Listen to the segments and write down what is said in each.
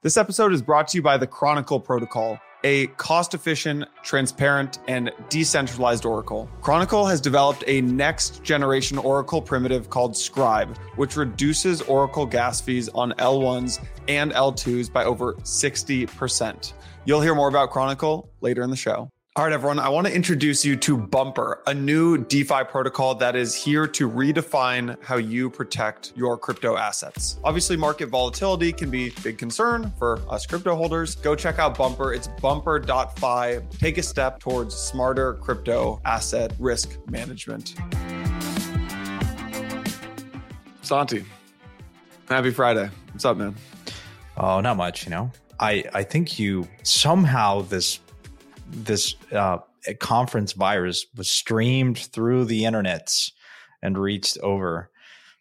This episode is brought to you by the Chronicle Protocol, a cost efficient, transparent, and decentralized Oracle. Chronicle has developed a next generation Oracle primitive called Scribe, which reduces Oracle gas fees on L1s and L2s by over 60%. You'll hear more about Chronicle later in the show. All right, everyone, I want to introduce you to Bumper, a new DeFi protocol that is here to redefine how you protect your crypto assets. Obviously, market volatility can be a big concern for us crypto holders. Go check out Bumper. It's bumper.fi. Take a step towards smarter crypto asset risk management. Santi, happy Friday. What's up, man? Oh, not much, you know. I I think you somehow this this uh, conference virus was streamed through the internets and reached over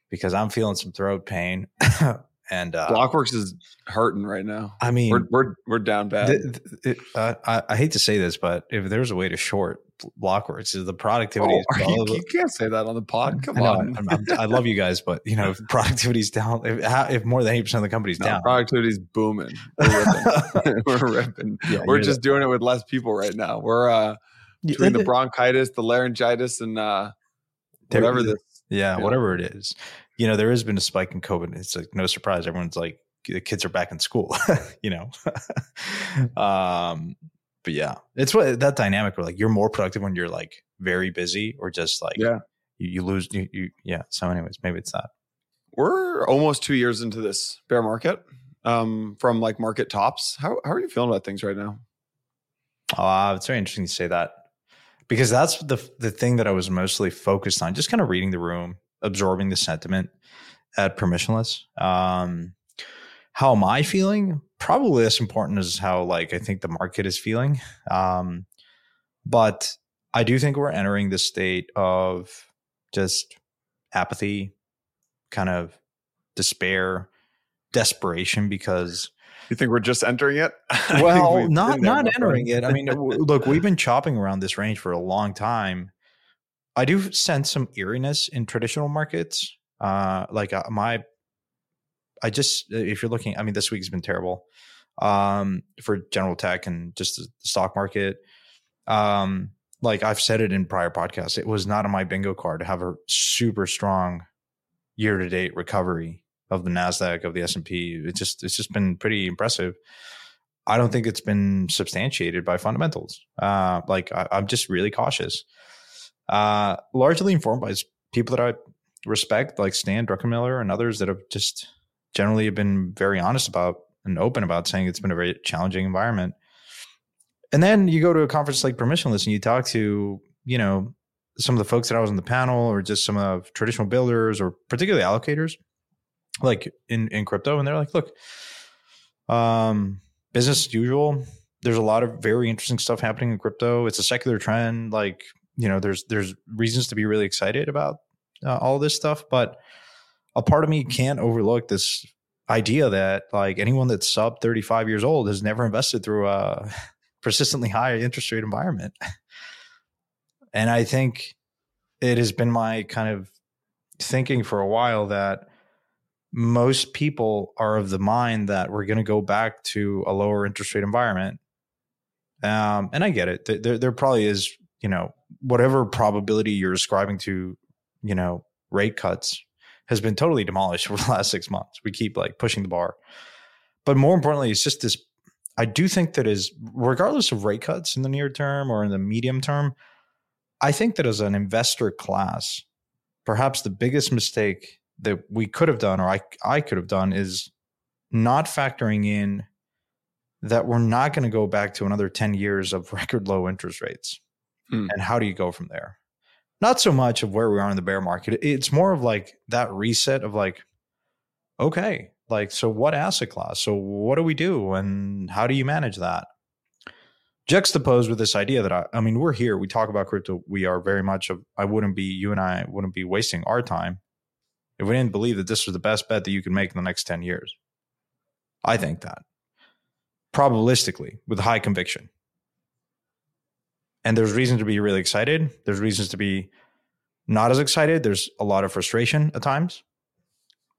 because I'm feeling some throat pain. and uh, Blockworks is hurting right now. I mean, we're we're, we're down bad. th- th- uh, I, I hate to say this, but if there's a way to short Blockworks, is the productivity. Oh, is you, you can't say that on the pod. Come I know, on. I'm- I'm- i love you guys, but you know, if productivity's down, if, if more than eighty percent of the company's No, down, productivity's booming. We're ripping. we're ripping. Yeah, we're just doing it with less people right now. We're uh between the bronchitis, the laryngitis, and uh whatever this. Yeah, Yeah. whatever it is. You know, there has been a spike in COVID. It's like no surprise. Everyone's like, the kids are back in school, you know. um, but yeah, it's what that dynamic where like you're more productive when you're like very busy or just like Yeah. you, you lose you, you yeah. So anyways, maybe it's that. We're almost two years into this bear market. Um, from like market tops. How how are you feeling about things right now? Uh, it's very interesting to say that because that's the the thing that I was mostly focused on, just kind of reading the room, absorbing the sentiment at permissionless. Um, how am I feeling? Probably as important as how like I think the market is feeling. Um, but I do think we're entering this state of just apathy, kind of despair, desperation because You think we're just entering it? Well, not not entering it. I mean, look, we've been chopping around this range for a long time. I do sense some eeriness in traditional markets. Uh, like uh, my, I just if you're looking, I mean, this week's been terrible um, for general tech and just the stock market. Um, like I've said it in prior podcasts, it was not on my bingo card to have a super strong year to date recovery of the Nasdaq of the S and P. It just it's just been pretty impressive. I don't think it's been substantiated by fundamentals. Uh, like I, I'm just really cautious. Uh, largely informed by people that I respect, like Stan Druckenmiller and others that have just generally been very honest about and open about saying it's been a very challenging environment. And then you go to a conference like Permissionless and you talk to, you know, some of the folks that I was on the panel or just some of traditional builders or particularly allocators like in, in crypto. And they're like, look, um, business as usual. There's a lot of very interesting stuff happening in crypto. It's a secular trend. Like, you know, there's, there's reasons to be really excited about uh, all this stuff, but a part of me can't overlook this idea that like anyone that's sub 35 years old has never invested through a persistently high interest rate environment. And I think it has been my kind of thinking for a while that most people are of the mind that we're going to go back to a lower interest rate environment. Um, and I get it. There- There, there probably is, you know, whatever probability you're ascribing to, you know, rate cuts has been totally demolished over the last six months. We keep like pushing the bar. But more importantly, it's just this. I do think that is, regardless of rate cuts in the near term or in the medium term, I think that as an investor class, perhaps the biggest mistake that we could have done or I, I could have done is not factoring in that we're not going to go back to another 10 years of record low interest rates. Hmm. And how do you go from there? Not so much of where we are in the bear market. It's more of like that reset of like, okay, like, so what asset class? So what do we do? And how do you manage that? Juxtaposed with this idea that I, I mean, we're here, we talk about crypto. We are very much of, I wouldn't be, you and I wouldn't be wasting our time if we didn't believe that this was the best bet that you could make in the next 10 years. I think that probabilistically with high conviction. And there's reason to be really excited. There's reasons to be not as excited. There's a lot of frustration at times.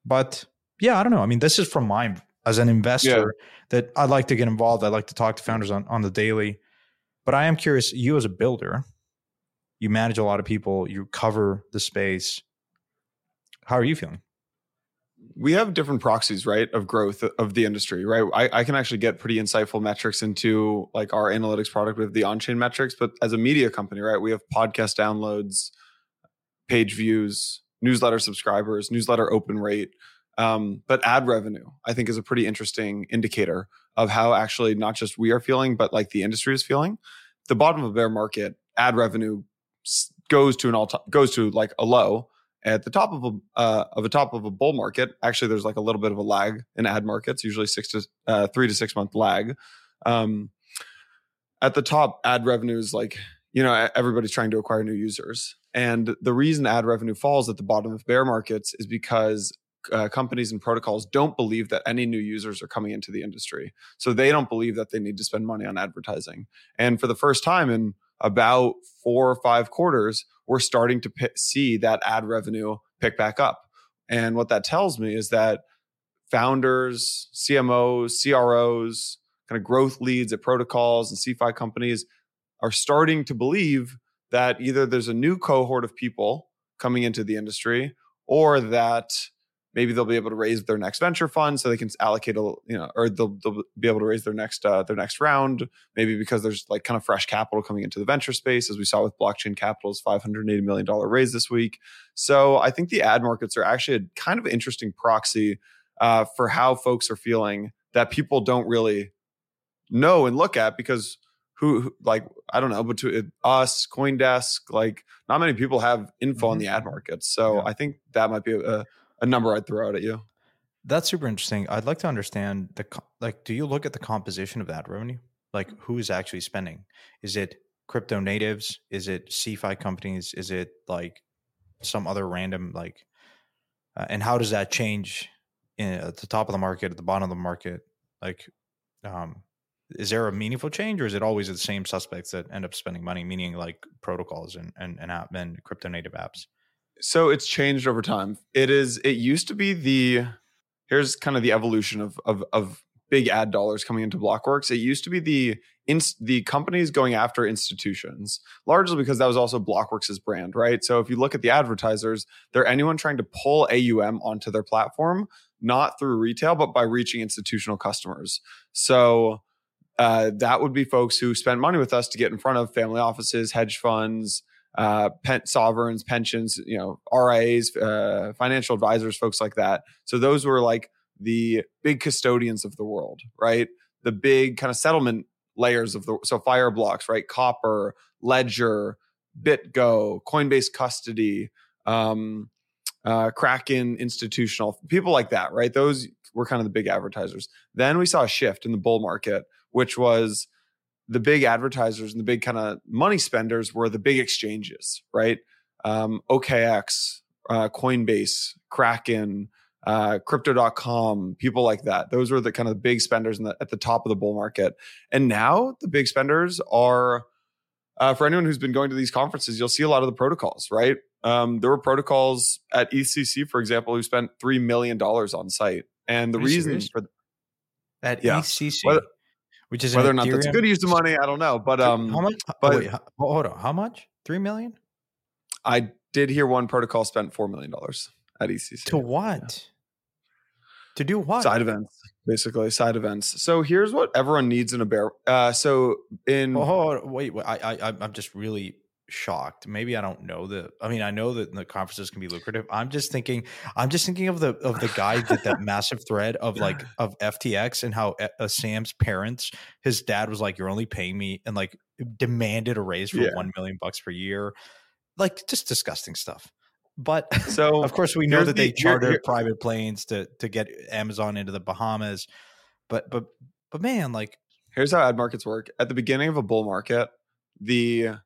But yeah, I don't know. I mean, this is from my as an investor yeah. that I'd like to get involved. I'd like to talk to founders on, on the daily. But I am curious, you as a builder, you manage a lot of people, you cover the space. How are you feeling? We have different proxies, right, of growth of the industry, right? I, I, can actually get pretty insightful metrics into like our analytics product with the on-chain metrics, but as a media company, right, we have podcast downloads, page views, newsletter subscribers, newsletter open rate, um, but ad revenue, I think, is a pretty interesting indicator of how actually not just we are feeling, but like the industry is feeling. The bottom of a bear market, ad revenue goes to an all time goes to like a low at the top of a uh, of a top of a bull market. Actually, there's like a little bit of a lag in ad markets, usually six to uh, three to six month lag. Um, at the top, ad revenue is like you know everybody's trying to acquire new users, and the reason ad revenue falls at the bottom of bear markets is because uh, companies and protocols don't believe that any new users are coming into the industry. So they don't believe that they need to spend money on advertising. And for the first time in about four or five quarters, we're starting to p- see that ad revenue pick back up. And what that tells me is that founders, CMOs, CROs, kind of growth leads at protocols and CeFi companies are starting to believe that either there's a new cohort of people coming into the industry or that maybe they'll be able to raise their next venture fund so they can allocate a you know or they'll, they'll be able to raise their next uh, their next round maybe because there's like kind of fresh capital coming into the venture space as we saw with blockchain capital's 580 million dollar raise this week so i think the ad markets are actually a kind of interesting proxy uh, for how folks are feeling that people don't really know and look at because who, who like i don't know between us coindesk like not many people have info mm-hmm. on the ad markets so yeah. i think that might be a, a number I'd throw out at you. That's super interesting. I'd like to understand the like. Do you look at the composition of that revenue? Like, who is actually spending? Is it crypto natives? Is it CeFi companies? Is it like some other random like? Uh, and how does that change in, at the top of the market, at the bottom of the market? Like, um, is there a meaningful change, or is it always the same suspects that end up spending money? Meaning, like protocols and and and, app, and crypto native apps. So it's changed over time. It is. It used to be the. Here's kind of the evolution of of of big ad dollars coming into Blockworks. It used to be the in, the companies going after institutions, largely because that was also Blockworks' brand, right? So if you look at the advertisers, they're anyone trying to pull AUM onto their platform, not through retail, but by reaching institutional customers. So uh, that would be folks who spend money with us to get in front of family offices, hedge funds, uh, pen, sovereigns, pensions, you know, RIAs, uh, financial advisors, folks like that. So those were like the big custodians of the world, right? The big kind of settlement layers of the so Fireblocks, right? Copper, Ledger, BitGo, Coinbase custody, um, uh, Kraken institutional, people like that, right? Those were kind of the big advertisers. Then we saw a shift in the bull market, which was the big advertisers and the big kind of money spenders were the big exchanges, right? Um, OKX, uh, Coinbase, Kraken, uh, crypto.com, people like that. Those were the kind of big spenders the, at the top of the bull market. And now the big spenders are, uh, for anyone who's been going to these conferences, you'll see a lot of the protocols, right? Um, there were protocols at EthCC, for example, who spent $3 million on site. And the reason for at yeah, EthCC. Whether, which is whether or not Ethereum. that's a good use of money, I don't know. But um, how much? But oh, wait, hold on, how much? Three million? I did hear one protocol spent four million dollars at EthCC. To what? Yeah. To do what? Side events, basically side events. So here's what everyone needs in a bear. Uh, so in oh, wait, wait, I, I, I'm just really shocked. Maybe I don't know the. I mean, I know that the conferences can be lucrative. I'm just thinking. I'm just thinking of the of the guy that that massive thread of like of FTX and how uh, Sam's parents, his dad was like, "You're only paying me," and like demanded a raise for yeah. one million bucks per year, like just disgusting stuff. But so of course we know that they charter private planes to to get Amazon into the Bahamas. But but but man, like here's how ad markets work. At the beginning of a bull market, the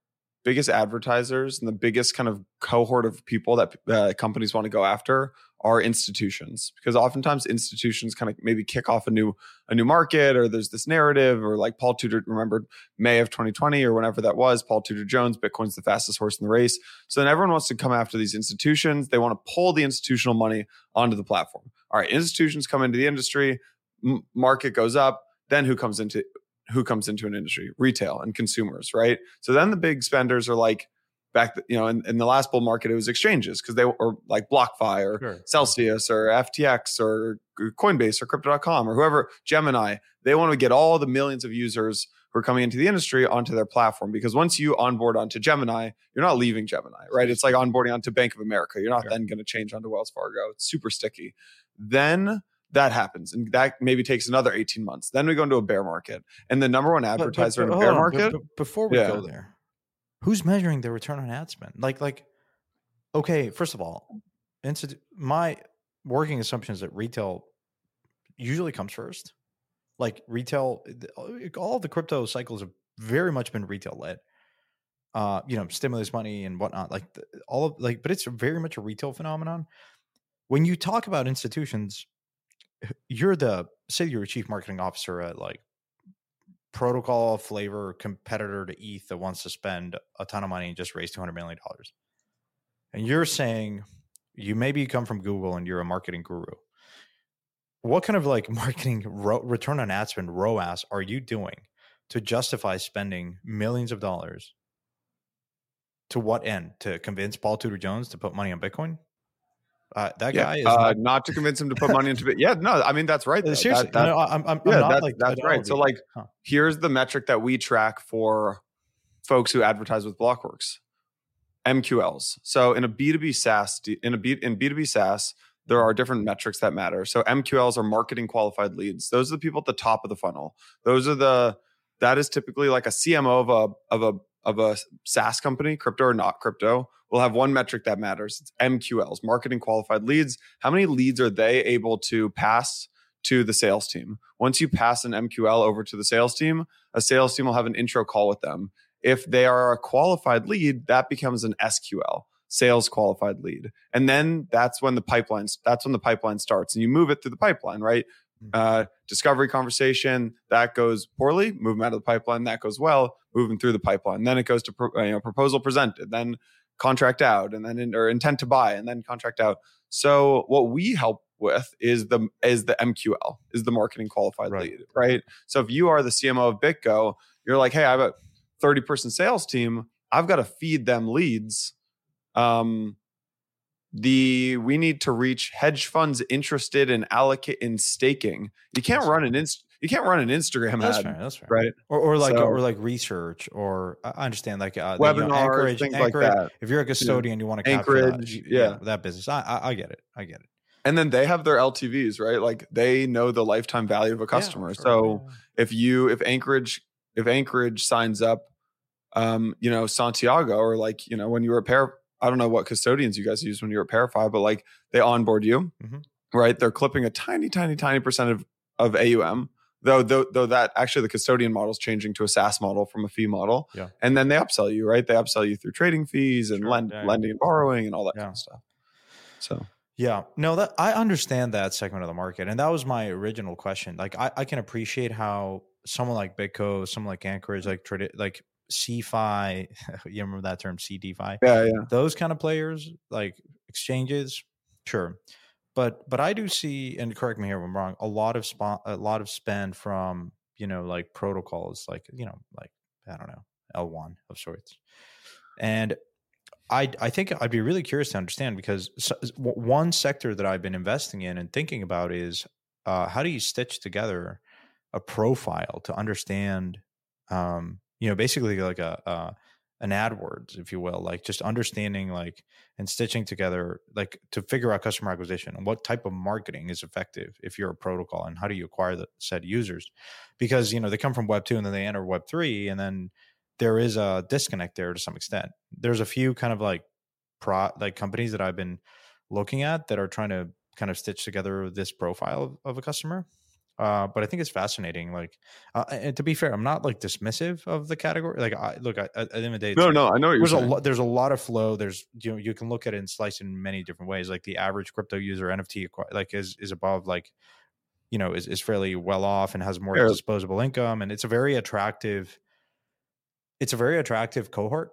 biggest advertisers and the biggest kind of cohort of people that uh, companies want to go after are institutions because oftentimes institutions kind of maybe kick off a new a new market or there's this narrative or like Paul Tudor remembered May of 2020 or whenever that was Paul Tudor Jones Bitcoin's the fastest horse in the race. So then everyone wants to come after these institutions. They want to pull the institutional money onto the platform. All right institutions come into the industry m- market goes up, then who comes into who comes into an industry? Retail and consumers, right? So then the big spenders are like back, you know, in, in the last bull market, it was exchanges because they were like BlockFi or Sure. Celsius or FTX or Coinbase or Crypto.com or whoever, Gemini. They want to get all the millions of users who are coming into the industry onto their platform because once you onboard onto Gemini, you're not leaving Gemini, right? It's like onboarding onto Bank of America. You're not Sure. then going to change onto Wells Fargo. It's super sticky. Then that happens and that maybe takes another 18 months. Then we go into a bear market. And the number one But- but- advertiser but in a bear but- market, but before we Yeah. go there, who's measuring the return on ad spend? Like, like, okay, first of all, my working assumption is that retail usually comes first. Like retail, all the crypto cycles have very much been retail led. Uh, you know, stimulus money and whatnot. Like the, all of like, but it's very much a retail phenomenon. When you talk about institutions, you're the say you're a chief marketing officer at like protocol flavor competitor to ETH that wants to spend a ton of money and just raise two hundred million dollars, and you're saying you maybe come from Google and you're a marketing guru. What kind of like marketing ro- return on ad spend ROAS are you doing to justify spending millions of dollars? To what end? To convince Paul Tudor Jones to put money on Bitcoin? Uh, that yeah, guy is uh, not, not to convince him to put money into it. Yeah, no, I mean that's right. though. seriously. That- that- no, I'm, I'm, yeah, not that's, like that's right. So, like, Huh. here's the metric that we track for folks who advertise with Blockworks: MQLs. So, in a B2B SaaS, in a B in B2B SaaS, there are different metrics that matter. So, MQLs are marketing qualified leads. Those are the people at the top of the funnel. Those are the that is typically like a CMO of a of a of a SaaS company, crypto or not crypto, will have one metric that matters. It's MQLs, marketing qualified leads. How many leads are they able to pass to the sales team? Once you pass an MQL over to the sales team, a sales team will have an intro call with them. If they are a qualified lead, that becomes an SQL, sales qualified lead. And then that's when the pipeline that's when the pipeline starts and you move it through the pipeline, right? Uh, discovery conversation that goes poorly, move them out of the pipeline. That goes well, move them through the pipeline. Then it goes to pro, you know proposal presented, then contract out, and then in, or intent to buy, and then contract out. So what we help with is the is the MQL, is the marketing qualified Right. lead, right? So if you are the CMO of BitGo, you're like, hey, I have a 30 person sales team. I've got to feed them leads. Um, the we need to reach hedge funds interested in allocate in staking. You can't That's run an inst you can't run an Instagram That's ad, fair. That's fair. right? Or, or like So- or like research or I understand like uh, the, you know, Webinars, Anchorage, things Anchorage, like that. If you're a custodian, you want to capture that, Anchorage, you- yeah. that business. I, I I get it. I get it. And then they have their LTVs, right? Like they know the lifetime value of a Yeah, customer. sure. So Yeah. if you if Anchorage if Anchorage signs up um, you know, Santiago or like, you know, when you were a pair I don't know what custodians you guys use when you're at ParaFi, but like they onboard you, Mhm. right? They're clipping a tiny, tiny, tiny percent of, of AUM. Though, though, though that actually the custodian model is changing to a SaaS model from a fee model, Yeah. and then they upsell you, right? They upsell you through trading fees and Sure. lend, Yeah, yeah. lending and borrowing and all that Yeah. kind of stuff. So Yeah, no, that I understand that segment of the market, and that was my original question. Like, I, I can appreciate how someone like BitGo, someone like Anchorage, like tradi- like CeFi, you remember that term, CeDeFi, yeah, yeah, those kind of players, like exchanges, sure, but but I do see, and correct me here if I'm wrong, a lot of spot, a lot of spend from you know like protocols, like you know like I don't know L one of sorts, and I I think I'd be really curious to understand because one sector that I've been investing in and thinking about is uh, how do you stitch together a profile to understand, um, you know, basically like a, a an AdWords, if you will, like just understanding like and stitching together like to figure out customer acquisition and what type of marketing is effective if you're a protocol and how do you acquire the said users. Because you know they come from web 2 and then they enter web 3 and then there is a disconnect there to some extent. There's a few kind of like pro like companies that i've been looking at that are trying to kind of stitch together this profile of, of a customer uh, but I think it's fascinating. Like, uh, and to be fair, I'm not like dismissive of the category. Like, I look I, at the end of the day, no, like- no, I know what you're there's a saying. lot there's a lot of flow there's you know you can look at it and slice it in many different ways like the average crypto user nft like is is above like you know is, is fairly well off and has more Fair. disposable income and it's a very attractive it's a very attractive cohort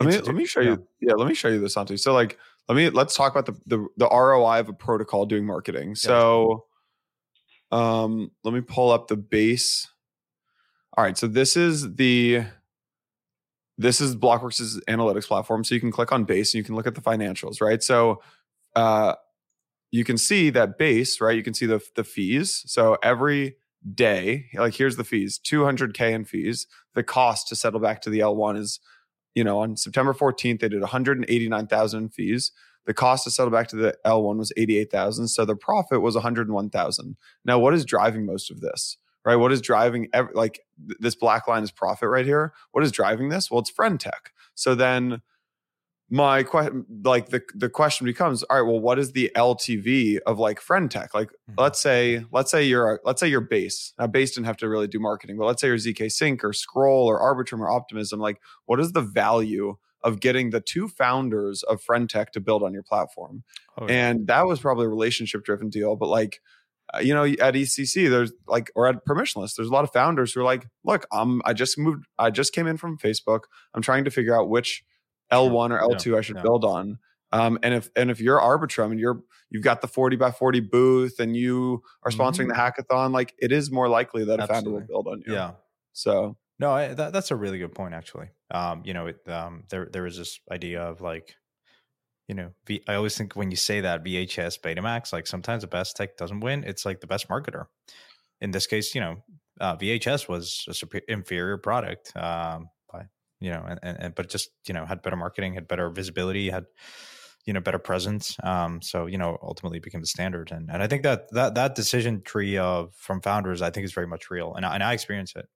Let me let me show yeah. you. Yeah, let me show you this, Santi. So like, let me let's talk about the the, the ROI of a protocol doing marketing. So Um, let me pull up the base. All right, so this is the this is Blockworks' analytics platform. So you can click on base and you can look at the financials, right? So uh you can see that base, right? You can see the the fees. So every day, like here's the fees, 200k in fees. The cost to settle back to the L1 is, you know, on September 14th they did 189,000 fees. The cost to settle back to the L1 was 88,000, so the profit was 101,000. Now, what is driving most of this? Right? What is driving every, like th- this black line is profit right here? What is driving this? Well, it's friend tech. So then my question like the the question becomes all right well what is the ltv of like friend tech like Mhm. let's say let's say you're a, let's say you're base now base didn't have to really do marketing but let's say you're zk sync or scroll or arbitrum or optimism like what is the value of getting the two founders of friend tech to build on your platform Oh, yeah. and that was probably a relationship driven deal but like uh, you know at EthCC there's like or at permissionless there's a lot of founders who are like look I'm, i just moved i just came in from facebook i'm trying to figure out which l1 or l2 i should yeah. build on um and if and if you're arbitrum and you're you've got the 40 by 40 booth and you are sponsoring the hackathon like it is more likely that a founder will Mm-hmm. Build on you yeah. so No, I, that, that's a really good point, actually. Um, you know, it, um, there there is this idea of like, you know, v, I always think when you say that VHS Betamax, like sometimes the best tech doesn't win. It's like the best marketer. In this case, you know, uh, VHS was a super, inferior product, um, by you know, and, and, and but just you know had better marketing, had better visibility, had you know better presence. Um, so you know, ultimately became the standard, and and I think that that that decision tree of from founders, I think is very much real, and I, and I experience it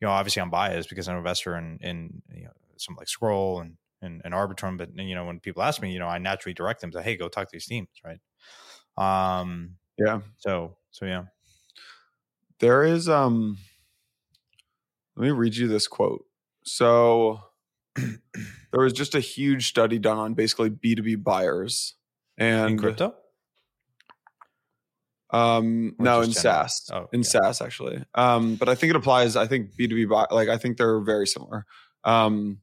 you know, obviously I'm biased because I'm an investor in in you know some like Scroll and and, and Arbitrum, but you know when people ask me, you know, I naturally direct them to, hey, go talk to these teams, right? Um, yeah. so so yeah, there is um let me read you this quote. So there was just a huge study done on basically b2b buyers in and crypto, um Or no in general? SaaS Oh, in yeah. SaaS actually. Um but I think it applies I think B2B like I think they're very similar. Um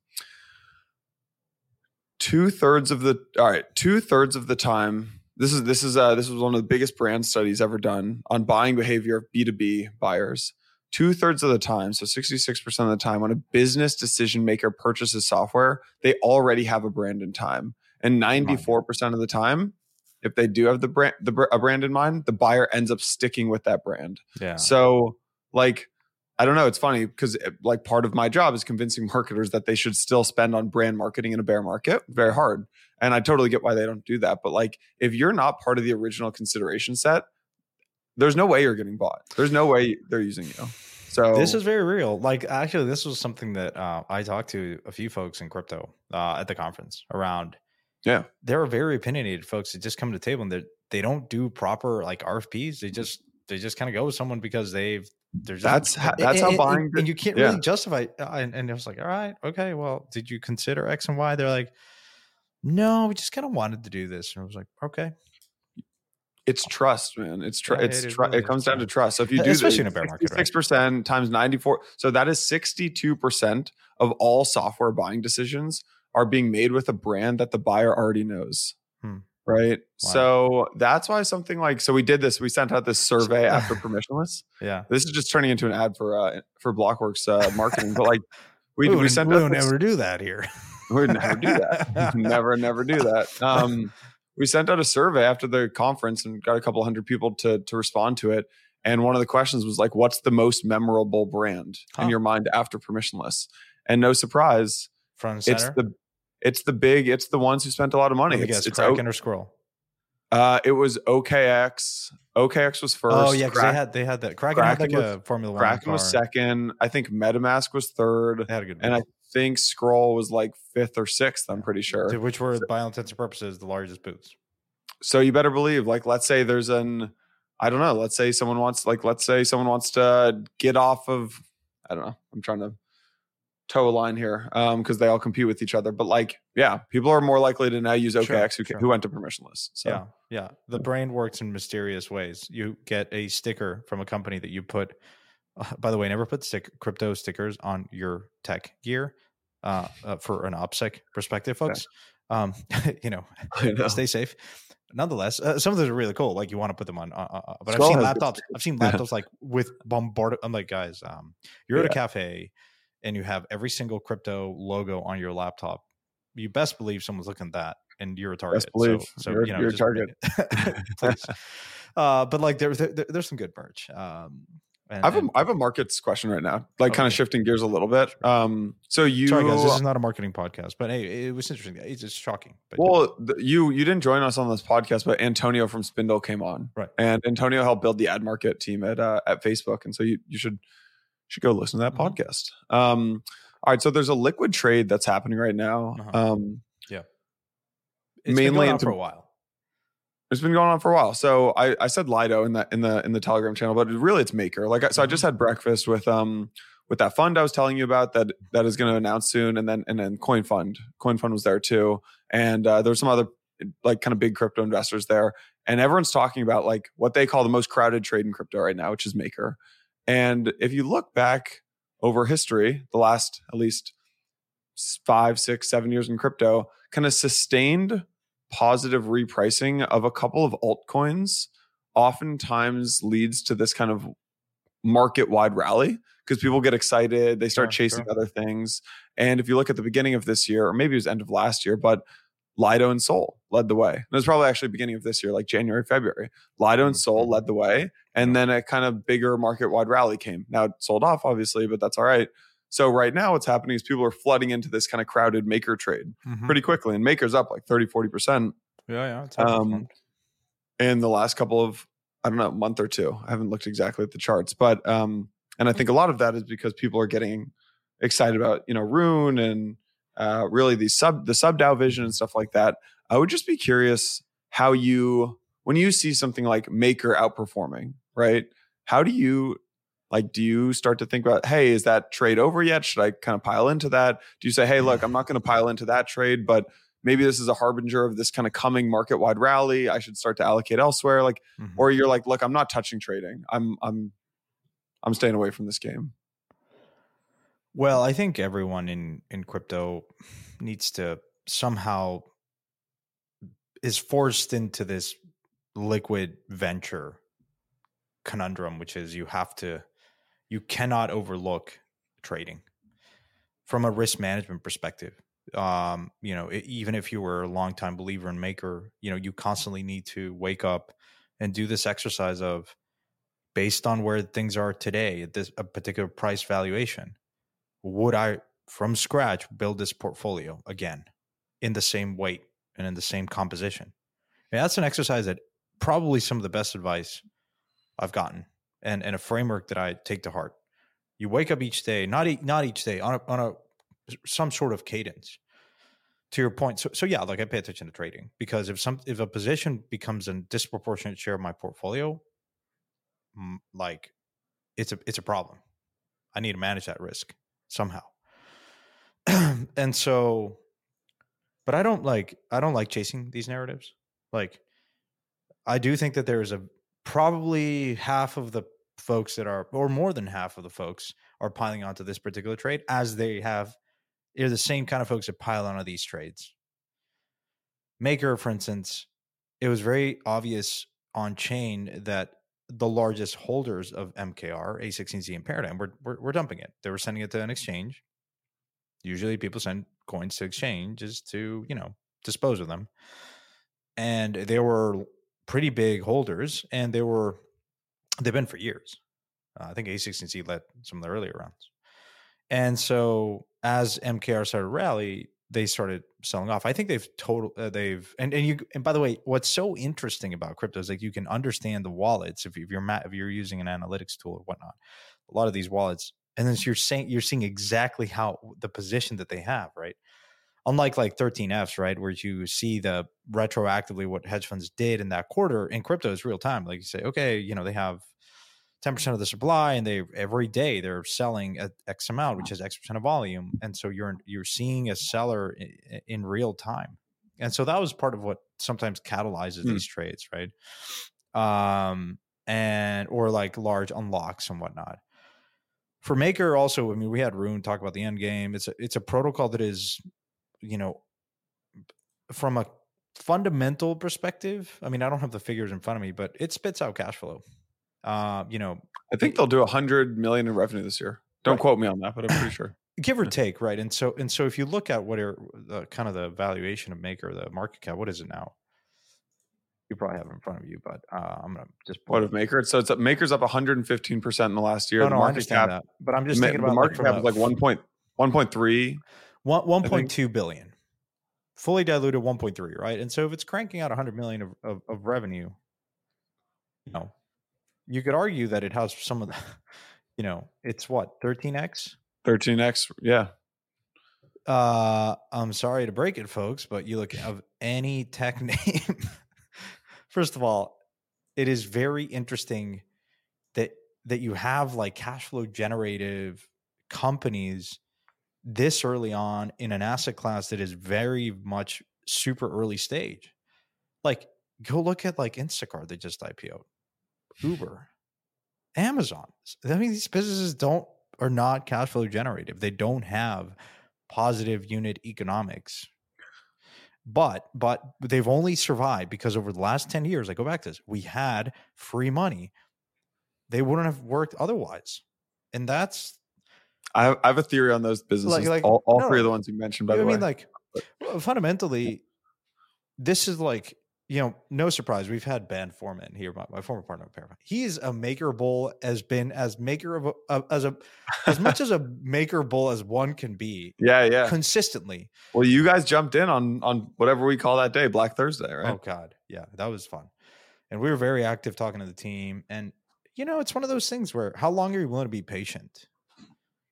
two thirds of the all right two thirds of the time this is this is uh this was one of the biggest brand studies ever done on buying behavior of b2b buyers. Two thirds of the time so 66% of the time when a business decision maker purchases software they already have a brand in time. And 94% of the time if they do have the brand the a brand in mind the buyer ends up sticking with that brand yeah, so, like, I don't know. It's funny because like part of my job is convincing marketers that they should still spend on brand marketing in a bear market. Very hard, and I totally get why they don't do that. But like, if you're not part of the original consideration set, there's no way you're getting bought. There's no way they're using you. So this is very real. Like actually, this was something that uh, I talked to a few folks in crypto uh, at the conference around. Yeah. there are very opinionated folks that just come to the table and they they don't do proper like RFPs. They just they just kind of go with someone because they've they're That's how- that's how buying and, and you can't yeah. really justify. Uh, and, and it was like, all right, okay, well, did you consider X and Y? They're like, no, we just kind of wanted to do this, and I was like, okay, it's trust, man. It's Yeah, it's it tr- really it comes down to trust. So if you do Especially in a bear market, six percent times ninety four, so that is sixty two percent of all software buying decisions are being made with a brand that the buyer already knows. Hmm. Right. Wow. So that's why something like so we did this. We sent out this survey after permissionless. yeah. This is just turning into an ad for uh for Blockworks uh, marketing, but like we we, we sent we out would this- never do that here. we would never do that. never, never do that. Um, we sent out a survey after the conference and got a couple hundred people to to respond to it. And one of the questions was like, "What's the most memorable brand Huh. in your mind after permissionless?" And no surprise, Front and it's the it's the big, it's the ones who spent a lot of money. It's, guess, it's Kraken O- or Scroll. uh, it was OKX. OKX was first. Oh yeah, because they had they had that Kraken, had like was- a Formula One. Kraken was second. I think MetaMask was third, They had a good. and I think Scroll was like fifth or sixth. I'm pretty sure. Which were, by all intents and purposes, the largest boots. so you better believe like let's say there's an i don't know let's say someone wants like let's say someone wants to get off of i don't know i'm trying to toe a line here um because they all compete with each other but like yeah people are more likely to now use okx Sure, who, sure. who went to permissionless so Yeah, yeah. The brain works in mysterious ways. You get a sticker from a company that you put. Uh, by the way, never put stick crypto stickers on your tech gear uh, uh, for an OPSEC perspective, folks. Um, you know, know. stay safe. nonetheless, uh, some of those are really cool. Like you want to put them on, uh, uh, but Skull I've seen laptops. I've seen laptops like with bombarded. I'm like, guys, um, you're at a cafe and you have every single crypto logo on your laptop. You best believe someone's looking at that, and you're a target. Best believe. So, so You're- you know, you're a target. please. Uh, but like there, there, there's some good merch. Um, and, I have a I have a markets question right now, like kind of shifting gears a little bit. Um, so you Sorry, guys, this is not a marketing podcast, but hey, it was interesting. It's just shocking. But Well, th- you you didn't join us on this podcast, but Antonio from Spindl came on, Right. And Antonio helped build the ad market team at uh, at Facebook, and so you you should should go listen to that Mhm. podcast. Um, all right, so there's a liquid trade that's happening right now. Uh-huh. Um, it's been mainly going on into- for a while. it's been going on for a while. So I, I said Lido in the in the in the Telegram channel, but really it's Maker. Like I- so, I just had breakfast with um with that fund I was telling you about that that is going to announce soon, and then and then CoinFund. Coin Fund was there too, and uh, there's some other like kind of big crypto investors there, and everyone's talking about like what they call the most crowded trade in crypto right now, which is Maker. And if you look back over history, the last at least five, six, seven years in crypto, kind of sustained positive repricing of a couple of altcoins oftentimes leads to this kind of market wide rally because people get excited, they start Sure, chasing sure. other things. And if you look at the beginning of this year, or maybe it was end of last year, but Lido and Sol led the way. And it was probably actually beginning of this year, like January, February. Lido and Sol Mhm. led the way. And then a kind of bigger market wide rally came. Now it sold off, obviously, but that's all right. So right now what's happening is people are flooding into this kind of crowded maker trade pretty quickly. And maker's up like 30, 40% Yeah, yeah. It's um, in the last couple of I don't know month or two. I haven't looked exactly at the charts, but um, and I think a lot of that is because people are getting excited about you know Rune and uh, really the sub the sub DAO vision and stuff like that. I would just be curious how you when you see something like Maker outperforming, right? How do you like do you start to think about hey is that trade over yet? Should i kind of pile into that? Do you say hey look i'm not going to pile into that trade but maybe this is a harbinger of this kind of coming market wide rally. I should start to allocate elsewhere like Mhm. or you're like look i'm not touching trading. I'm i'm i'm staying away from this game. Well, I think everyone in in crypto needs to somehow is forced into this liquid venture conundrum, which is you have to you cannot overlook trading from a risk management perspective. Um, you know, e- even if you were a longtime believer in Maker, you know, you constantly need to wake up and do this exercise of based on where things are today at this a particular price valuation would I from scratch build this portfolio again in the same weight and in the same composition? That's an exercise that probably some of the best advice I've gotten and, and a framework that I take to heart. You wake up each day, not e- not each day, on a, on a some sort of cadence. To your point, so so yeah, like I pay attention to trading because if some if a position becomes a disproportionate share of my portfolio, like it's a it's a problem. I need to manage that risk somehow. and so but I don't like I don't like chasing these narratives. Like I do think that there is a probably half of the folks that are or more than half of the folks are piling onto this particular trade as they have they're the same kind of folks that pile onto these trades. Maker, for instance, it was very obvious on chain that the largest holders of MKR, A16Z, and Paradigm were, were, were dumping it. They were sending it to an exchange. Usually, people send coins to exchange is to you know dispose of them, and they were pretty big holders, and they were they've been for years. Uh, I think a16z led some of the earlier rounds, and so as MKR started rally, they started selling off. I think they've total uh, they've and and you and by the way, what's so interesting about crypto is like you can understand the wallets if, you, if you're if you're using an analytics tool or whatnot. A lot of these wallets, and then you're saying you're seeing exactly how the position that they have, right? Unlike like 13Fs, right, where you see the retroactively what hedge funds did in that quarter in crypto is real time. Like you say, okay, you know they have 10% of the supply and they every day they're selling at x amount which is x percent of volume and so you're you're seeing a seller in, in real time and so that was part of what sometimes catalyzes Hmm. these trades right um and or like large unlocks and whatnot for maker also i mean we had rune talk about the end game it's a it's a protocol that is you know from a fundamental perspective, I mean, I don't have the figures in front of me, but it spits out cash flow. Uh, you know, I think they'll do a hundred million in revenue this year. Don't right. quote me on that, but I'm pretty sure. Give or take, right? And so, and so, if you look at what are the kind of the valuation of Maker, the market cap, what is it now? You probably have it in front of you, but uh, I'm gonna just what of Maker. So it's up, Maker's up 115 percent in the last year. No, the no, I understand cap, that, but I'm just thinking about the market like cap is like 1 point 1.3, 1, 1.2 billion. Fully diluted 1.3 right? And so if it's cranking out 100 million of, of, of revenue you know you could argue that it has some of the you know it's what 13x 13x yeah. Uh i'm sorry to break it folks but you look of any tech name first of all it is very interesting that that you have like cash flow generative companies this early on in an asset class that is very much super early stage. Like go look at like Instacart that just IPO'd, Uber, Amazon. I mean, these businesses don't are not cash flow generative. They don't have positive unit economics. But but they've only survived because over the last 10 years, I go back to this, we had free money. They wouldn't have worked otherwise. And that's I have, a theory on those businesses. Like, like all, all no, three of the ones you mentioned. By the way, I mean, like uh, fundamentally, this is like you know, no surprise. We've had Ben Forman here, my, my former partner Paramount. He's a maker bull, has been as maker of a, as a as much as a maker bull as one can be. Yeah, yeah, consistently. Well, you guys jumped in on on whatever we call that day, Black Thursday, right? Oh God, yeah, that was fun, and we were very active talking to the team. And you know, it's one of those things where how long are you willing to be patient?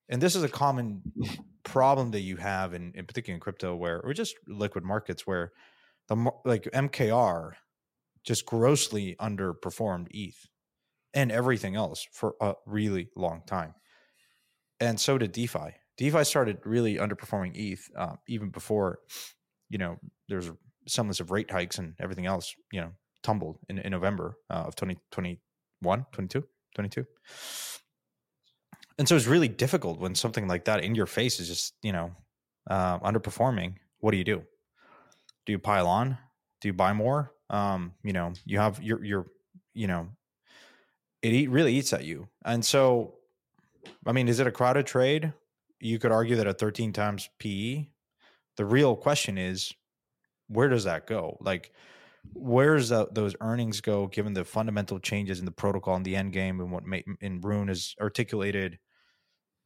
and this is a common problem that you have in, in particular in crypto where or just liquid markets where the like mkr just grossly underperformed eth and everything else for a really long time. And so did defi. Defi started really underperforming eth uh, even before you know there's semblance of rate hikes and everything else you know tumbled in, in november uh, of 2021 22 22 and so it's really difficult when something like that in your face is just you know uh, underperforming. What do you do do you pile on? Do you buy more? Um, you know you have your your you know it eat, really eats at you. And so i mean is it a crowded trade? You could argue that at 13 times pe the real question is where does that go? Like where's the, those earnings go given the fundamental changes in the protocol and the end game and what in Rune is articulated?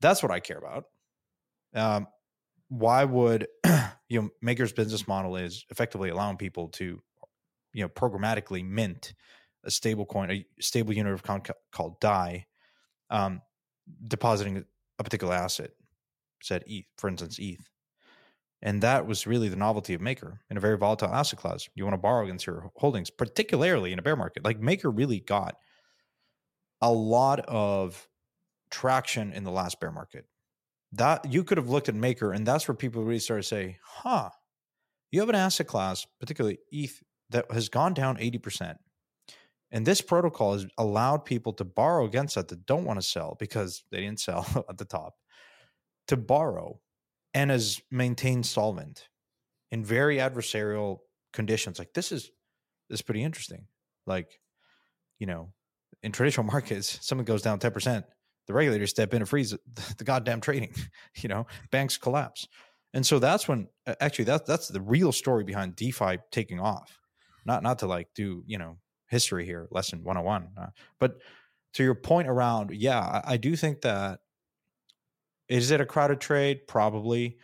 That's what I care about. Um, why would you know Maker's business model is effectively allowing people to you know programmatically mint a stable coin, a stable unit of account called DAI, um, depositing a particular asset, said ETH, for instance, ETH. And that was really the novelty of Maker in a very volatile asset class. You want to borrow against your holdings, particularly in a bear market. Like Maker really got a lot of traction in the last bear market. That you could have looked at Maker, and that's where people really started to say, huh, you have an asset class, particularly ETH, that has gone down 80%. And this protocol has allowed people to borrow against that that don't want to sell because they didn't sell at the top to borrow and has maintained solvent in very adversarial conditions. Like this is this is pretty interesting. Like, you know, in traditional markets, something goes down 10%, the regulators step in and freeze the, goddamn trading. you know, banks collapse. And so that's when actually that that's the real story behind DeFi taking off. Not not to like do, you know, history here, lesson 101. Uh, but to your point around, yeah, I, I do think that is it a crowded trade? Probably.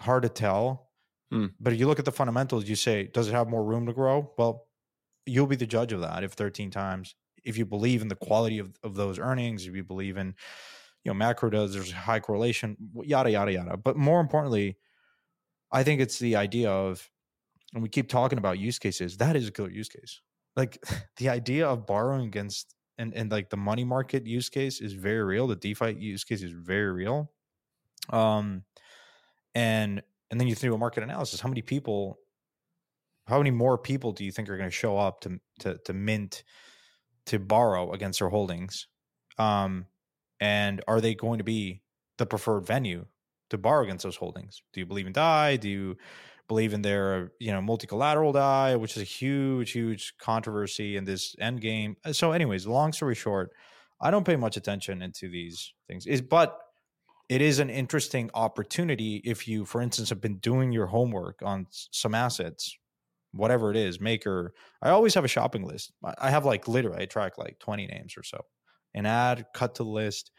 Hard to tell. Hmm. But if you look at the fundamentals, you say, does it have more room to grow? Well, you'll be the judge of that if 13 times if you believe in the quality of, of those earnings, if you believe in, you know, macro does, there's a high correlation, yada, yada, yada. But more importantly, I think it's the idea of, and we keep talking about use cases, that is a killer use case. Like the idea of borrowing against and, and like the money market use case is very real. The DeFi use case is very real. Um, and and then you do a market analysis. How many people, how many more people do you think are going to show up to to to mint to borrow against their holdings? Um, and are they going to be the preferred venue to borrow against those holdings? Do you believe in DAI? Do you believe in their you know multi-collateral DAI, which is a huge, huge controversy in this end game. Uh, so, anyways, long story short, I don't pay much attention into these things. Is but it is an interesting opportunity if you, for instance, have been doing your homework on some assets, whatever it is, maker. I always have a shopping list. I have like literally I track like 20 names or so. And add, cut to the list.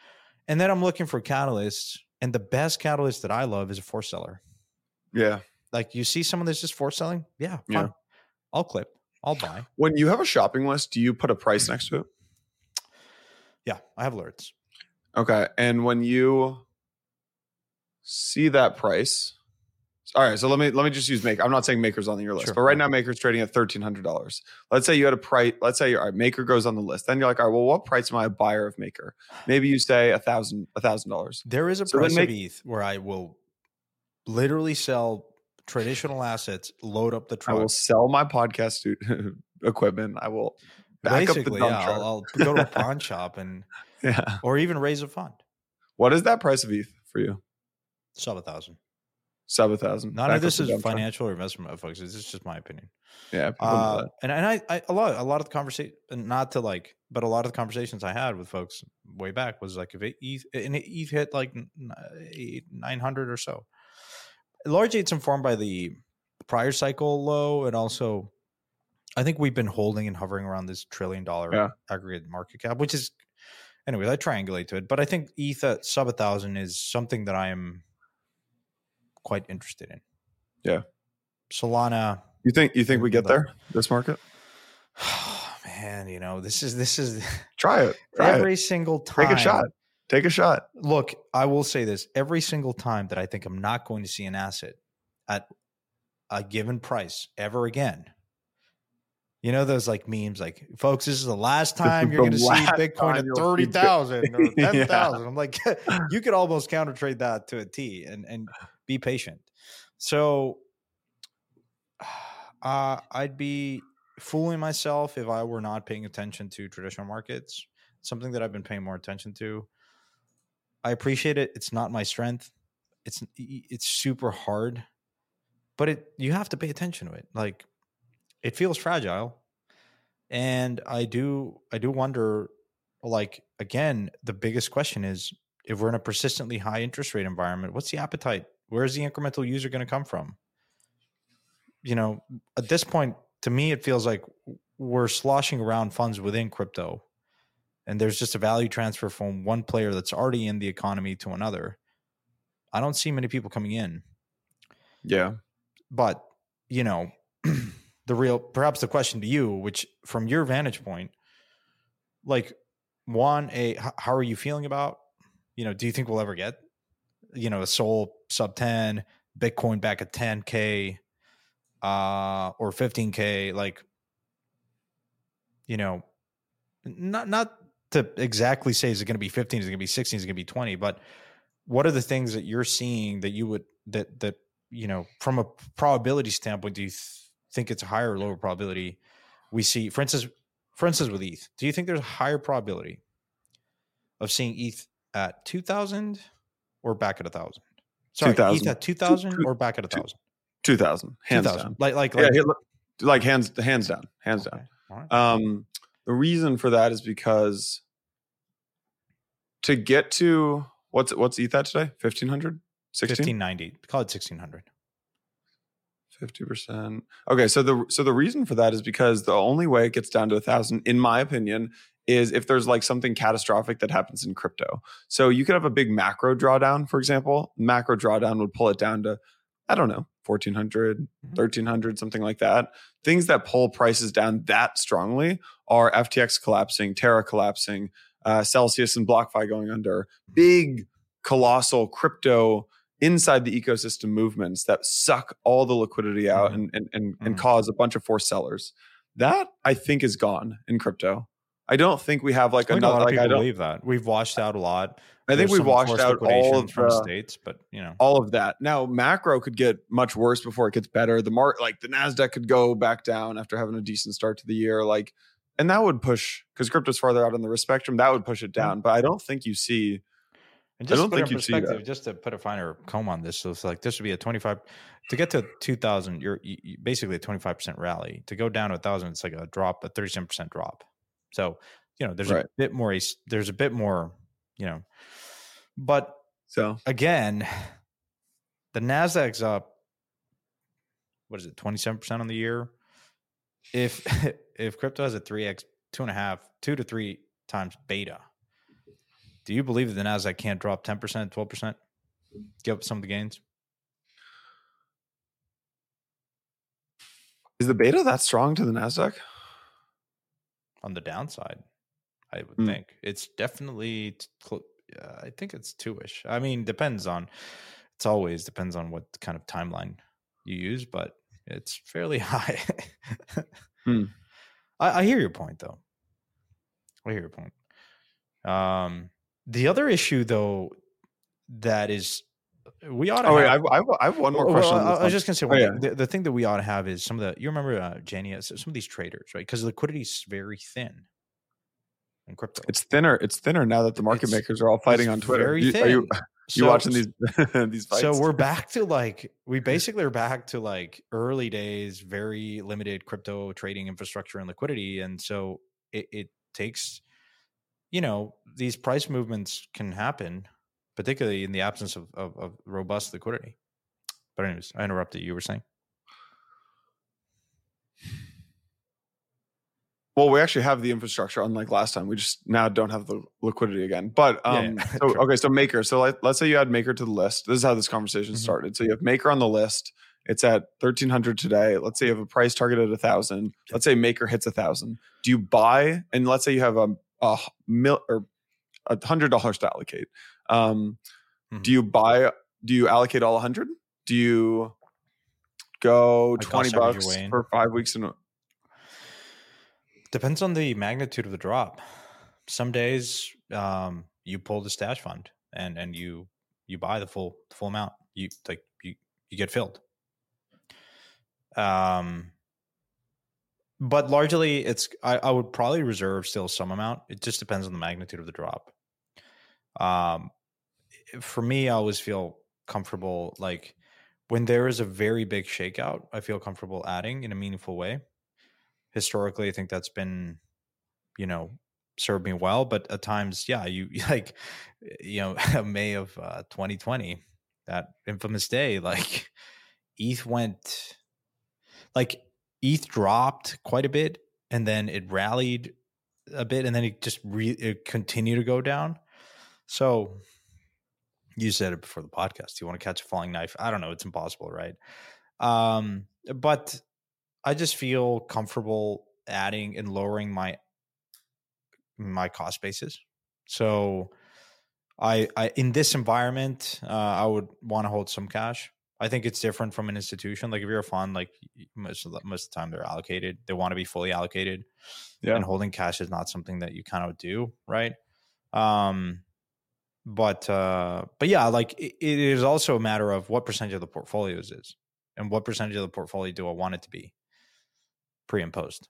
And then I'm looking for catalysts. And the best catalyst that I love is a force seller. Yeah. Like you see someone that's just force selling, yeah, fine. yeah. I'll clip, I'll buy. When you have a shopping list, do you put a price next to it? Yeah, I have alerts. Okay, and when you see that price, all right. So let me let me just use Maker. I'm not saying Maker's on your list, sure. but right now Maker's trading at thirteen hundred dollars. Let's say you had a price. Let's say all right, Maker goes on the list. Then you're like, all right, well, what price am I a buyer of Maker? Maybe you say a thousand a thousand dollars. There is a so price of ETH where I will literally sell traditional assets, load up the truck. I will sell my podcast equipment. I will back Basically, up the yeah, I'll, I'll, go to a pawn shop and yeah, or even raise a fund. What is that price of ETH for you? Sub a thousand. Sub a thousand. None of this is financial or investment, folks. This is just my opinion. Yeah, uh, and and I, I a lot a lot of the conversation, not to like, but a lot of the conversations I had with folks way back was like if it ETH, and it ETH hit like nine hundred or so largely it's informed by the prior cycle low and also I think we've been holding and hovering around this trillion dollar yeah. aggregate market cap, which is anyways, I triangulate to it. But I think ETH at sub a thousand is something that I am quite interested in. Yeah. Solana. You think you think we get there, this market? Man, you know, this is this is try it. Try every it. single time. Take a shot. Take a shot. Look, I will say this every single time that I think I'm not going to see an asset at a given price ever again. You know those like memes, like folks, this is the last time you're going to see Bitcoin at thirty thousand or ten thousand. Yeah. I'm like, you could almost counter trade that to a T and and be patient. So, uh, I'd be fooling myself if I were not paying attention to traditional markets. Something that I've been paying more attention to. I appreciate it. It's not my strength. It's it's super hard, but it you have to pay attention to it. Like it feels fragile, and I do I do wonder. Like again, the biggest question is if we're in a persistently high interest rate environment, what's the appetite? Where's the incremental user going to come from? You know, at this point, to me, it feels like we're sloshing around funds within crypto and there's just a value transfer from one player that's already in the economy to another, I don't see many people coming in. Yeah. But, you know, the real perhaps the question to you, which from your vantage point, like one, a how are you feeling about, you know, do you think we'll ever get, you know, a Sol sub 10, Bitcoin back at 10K, uh, or 15K, like, you know, not not to exactly say is it going to be 15 is it going to be 16 is it going to be 20 but what are the things that you're seeing that you would that that you know from a probability standpoint do you th- think it's a higher or lower probability we see? For instance for instance with eth do you think there's a higher probability of seeing eth at 2000 or back at a thousand sorry 2000. eth at 2000 or back at a thousand 2000 hands 2000. down like like like, yeah, like hands hands down hands okay. down right. um the reason for that is because to get to what's what's ETH at today? 1500? 1590. Call it 1600. 50%. Okay, so the so the reason for that is because the only way it gets down to a thousand, in my opinion, is if there's like something catastrophic that happens in crypto. So you could have a big macro drawdown, for example. Macro drawdown would pull it down to, I don't know, 1400, 1300, mm-hmm. something like that. Things that pull prices down that strongly are FTX collapsing, Terra collapsing, uh, Celsius and BlockFi going under, big, colossal crypto inside the ecosystem movements that suck all the liquidity out mm-hmm. and, and, and, mm-hmm. and cause a bunch of forced sellers. That I think is gone in crypto. I don't think we have like another. A lot of like, people believe that we've washed out a lot. I think we washed out all of the, states, but you know all of that. Now macro could get much worse before it gets better. The mark like the Nasdaq could go back down after having a decent start to the year. Like, and that would push because crypto's farther out on the risk spectrum. That would push it down. Mm-hmm. But I don't think you see. And just I don't to put think in see perspective, that. just to put a finer comb on this, so it's like this would be a 25 to get to 2000, you're you, you- basically a 25% rally. To go down to 1000, it's like a drop, a 37% drop. So, you know, there's Right. a bit more there's a bit more, you know. But So again, the Nasdaq's up what is it, 27% on the year? If if crypto has a 3x, two and a half, two to three times beta, do you believe that the Nasdaq can't drop 10%, 12%? Give up some of the gains? is the beta that strong to the Nasdaq? On the downside. I would Hmm. think it's definitely. clo- Uh, I think it's two-ish. I mean, depends on. It's always depends on what kind of timeline you use, but it's fairly high. Hmm. I, I hear your point, though. I hear your point. Um, the other issue, though, that is, we ought to. Oh wait, I have- have, I I have one more well, question. well, I, was just gonna say Oh, yeah. the, the thing that we ought to have is some of the. You remember, uh, Jenny, some of these traders, right? Because liquidity is very thin in crypto. It's thinner. It's thinner now that the market It's- makers are all fighting on Twitter. very You- are you, thin. you So- watching these these fights? So we're back to like we basically are back to like early days, very limited crypto trading infrastructure and liquidity, and so it, it takes, you know, these price movements can happen, particularly in the absence of, of, of robust liquidity. But anyways, I interrupted. You were saying. Well, we actually have the infrastructure, unlike last time. We just now don't have the liquidity again. But um, yeah. so okay, so Maker. So let, let's say you add Maker to the list. This is how this conversation Mhm. started. So you have Maker on the list. It's at thirteen hundred today. Let's say you have a price target at a thousand. Let's say Maker hits a thousand. Do you buy? And let's say you have a, a mil or a hundred dollars to allocate. Um, Mhm. Do you buy? Do you allocate all hundred? Do you go Like twenty cost bucks your way in? for five weeks in? a- Depends on the magnitude of the drop. Some days um, you pull the stash fund and and you you buy the full the full amount. You like you you get filled. Um, but largely it's I, I would probably reserve still some amount. It just depends on the magnitude of the drop. Um, for me, I always feel comfortable like when there is a very big shakeout. I feel comfortable adding in a meaningful way historically i think that's been you know served me well but at times yeah you like you know may of uh, 2020 that infamous day like eth went like eth dropped quite a bit and then it rallied a bit and then it just re- it continued to go down so you said it before the podcast you want to catch a falling knife i don't know it's impossible right um but I just feel comfortable adding and lowering my my cost basis. So I, I in this environment, uh, I would want to hold some cash. I think it's different from an institution. Like if you're a fund, like most of the, most of the time they're allocated, they want to be fully allocated. Yeah. And holding cash is not something that you kind of do, right? Um, but uh, but yeah, like it, it is also a matter of what percentage of the portfolios is, and what percentage of the portfolio do I want it to be pre and post.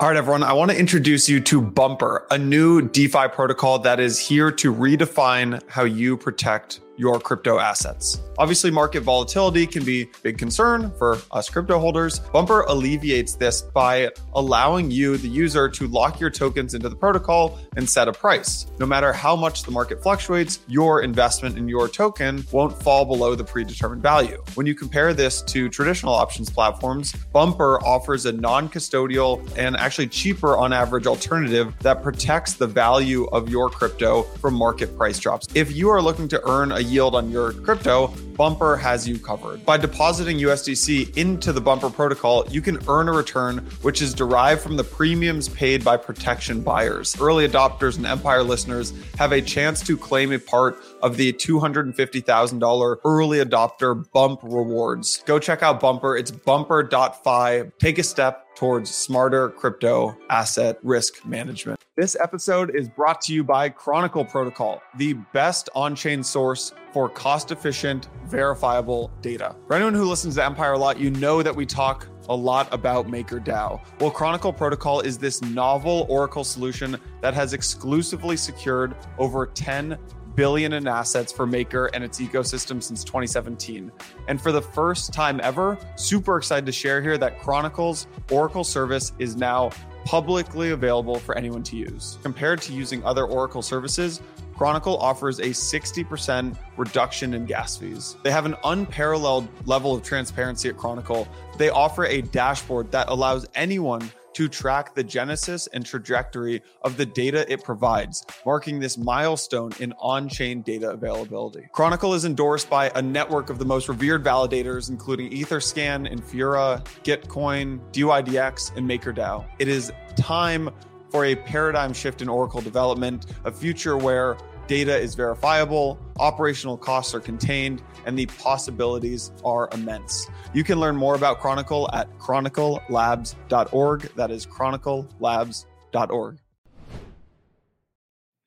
All right, everyone. I want to introduce you to Bumper, a new DeFi protocol that is here to redefine how you protect your crypto assets. Obviously, market volatility can be a big concern for us crypto holders. Bumper alleviates this by allowing you, the user, to lock your tokens into the protocol and set a price. No matter how much the market fluctuates, your investment in your token won't fall below the predetermined value. When you compare this to traditional options platforms, Bumper offers a non custodial and actually cheaper on average alternative that protects the value of your crypto from market price drops. If you are looking to earn a yield on your crypto, Bumper has you covered. By depositing USDC into the Bumper protocol, you can earn a return which is derived from the premiums paid by protection buyers. Early adopters and Empire listeners have a chance to claim a part of the $250,000 early adopter bump rewards. Go check out Bumper. It's bumper.fi. Take a step towards smarter crypto asset risk management. This episode is brought to you by Chronicle Protocol, the best on chain source for cost efficient, verifiable data. For anyone who listens to Empire a lot, you know that we talk a lot about MakerDAO. Well, Chronicle Protocol is this novel Oracle solution that has exclusively secured over 10 billion in assets for Maker and its ecosystem since 2017. And for the first time ever, super excited to share here that Chronicle's Oracle service is now publicly available for anyone to use. Compared to using other Oracle services, Chronicle offers a 60% reduction in gas fees. They have an unparalleled level of transparency at Chronicle. They offer a dashboard that allows anyone to track the genesis and trajectory of the data it provides, marking this milestone in on chain data availability. Chronicle is endorsed by a network of the most revered validators, including Etherscan, Infura, Gitcoin, DYDX, and MakerDAO. It is time for a paradigm shift in Oracle development, a future where data is verifiable, operational costs are contained, and the possibilities are immense. You can learn more about Chronicle at chroniclelabs.org. That is chroniclelabs.org.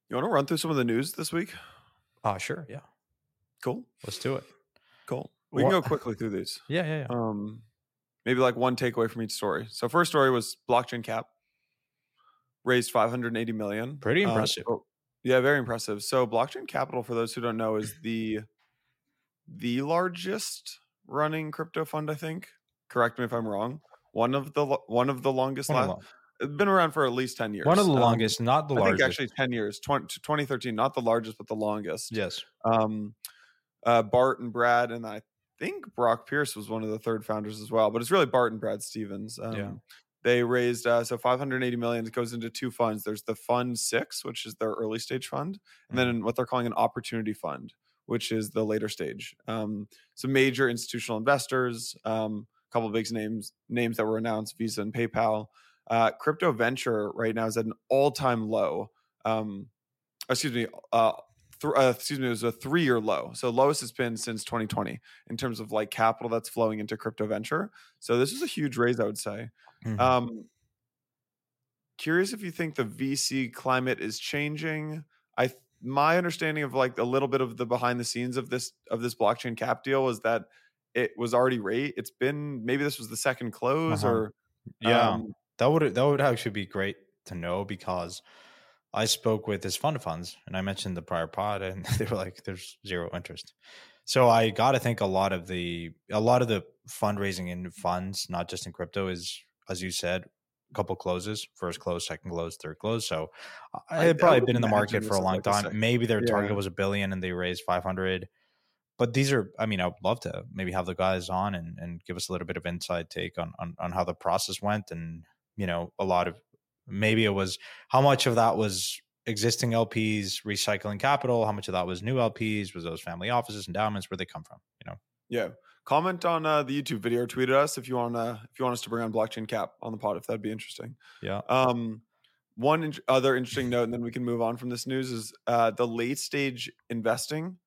You want to run through some of the news this week? Ah, uh, sure. Yeah. Cool. Let's do it. Cool. We what? can go quickly through these. Yeah, yeah, yeah. Um, maybe like one takeaway from each story. So, first story was blockchain cap raised 580 million. Pretty uh, impressive. Uh, so, yeah, very impressive. So blockchain capital, for those who don't know, is the the largest running crypto fund. I think. Correct me if I'm wrong. One of the one of the longest. One la- it's been around for at least 10 years. One of the um, longest, not the I largest. actually 10 years. 20, 2013, not the largest, but the longest. Yes. Um, uh, Bart and Brad, and I think Brock Pierce was one of the third founders as well, but it's really Bart and Brad Stephens. Um, yeah. They raised uh, so 580 million. It goes into two funds. There's the Fund Six, which is their early stage fund, and then mm-hmm. what they're calling an Opportunity Fund, which is the later stage. Um, some major institutional investors, um, a couple of big names names that were announced: Visa and PayPal. Uh, crypto venture right now is at an all time low. Um, excuse me. Uh, th- uh, excuse me, it was a three year low. So lowest it's been since 2020 in terms of like capital that's flowing into crypto venture. So this is a huge raise, I would say. Mm-hmm. Um, curious if you think the VC climate is changing. I my understanding of like a little bit of the behind the scenes of this of this blockchain cap deal was that it was already rate. It's been maybe this was the second close uh-huh. or yeah. Um, that would that would actually be great to know because I spoke with his fund of funds and I mentioned the prior pod and they were like, there's zero interest. So I got to think a lot of the a lot of the fundraising in funds, not just in crypto, is as you said, a couple closes, first close, second close, third close. So uh, I had probably been in the market for a long time. Maybe their yeah. target was a billion and they raised 500. But these are, I mean, I would love to maybe have the guys on and, and give us a little bit of inside take on, on, on how the process went. And, you know, a lot of maybe it was how much of that was existing LPs recycling capital, how much of that was new LPs, was those family offices, endowments, where they come from, you know? Yeah comment on uh, the YouTube video or tweet at us if you want to if you want us to bring on blockchain cap on the pod if that'd be interesting. Yeah. Um, one in- other interesting note, and then we can move on from this news is uh, the late stage investing,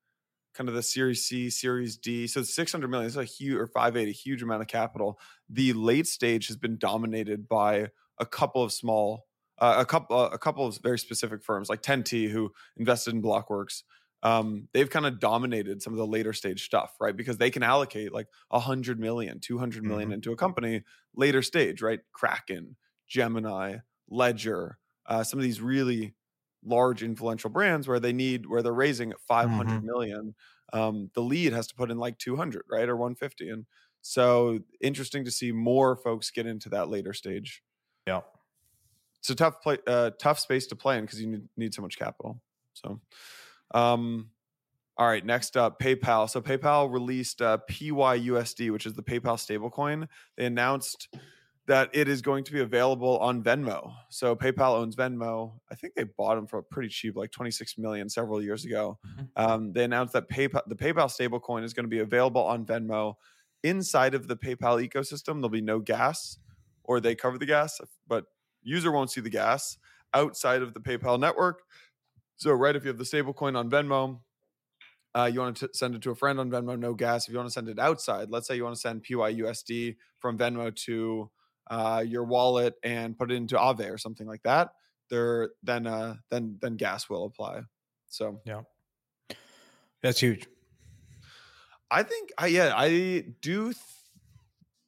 kind of the Series C, Series D. So six hundred million is a huge or five eight, a huge amount of capital. The late stage has been dominated by a couple of small. Uh, a couple, uh, a couple of very specific firms like 10T who invested in Blockworks, um, they've kind of dominated some of the later stage stuff, right? Because they can allocate like a hundred million, two hundred million mm-hmm. into a company later stage, right? Kraken, Gemini, Ledger, uh, some of these really large influential brands where they need where they're raising five hundred mm-hmm. million. Um, the lead has to put in like 200, right? Or 150. And so interesting to see more folks get into that later stage. Yeah. It's a tough play, uh, tough space to play in because you need, need so much capital. So, um, all right, next up, PayPal. So PayPal released uh, PYUSD, which is the PayPal stablecoin. They announced that it is going to be available on Venmo. So PayPal owns Venmo. I think they bought them for pretty cheap, like 26 million several years ago. Mm-hmm. Um, they announced that PayPal, the PayPal stablecoin is going to be available on Venmo inside of the PayPal ecosystem. There'll be no gas, or they cover the gas, but user won't see the gas outside of the PayPal network. So, right, if you have the stablecoin on Venmo, uh, you want to send it to a friend on Venmo, no gas. If you want to send it outside, let's say you want to send PYUSD from Venmo to uh, your wallet and put it into Aave or something like that, there then uh, then then gas will apply. So yeah, that's huge. I think I yeah I do th-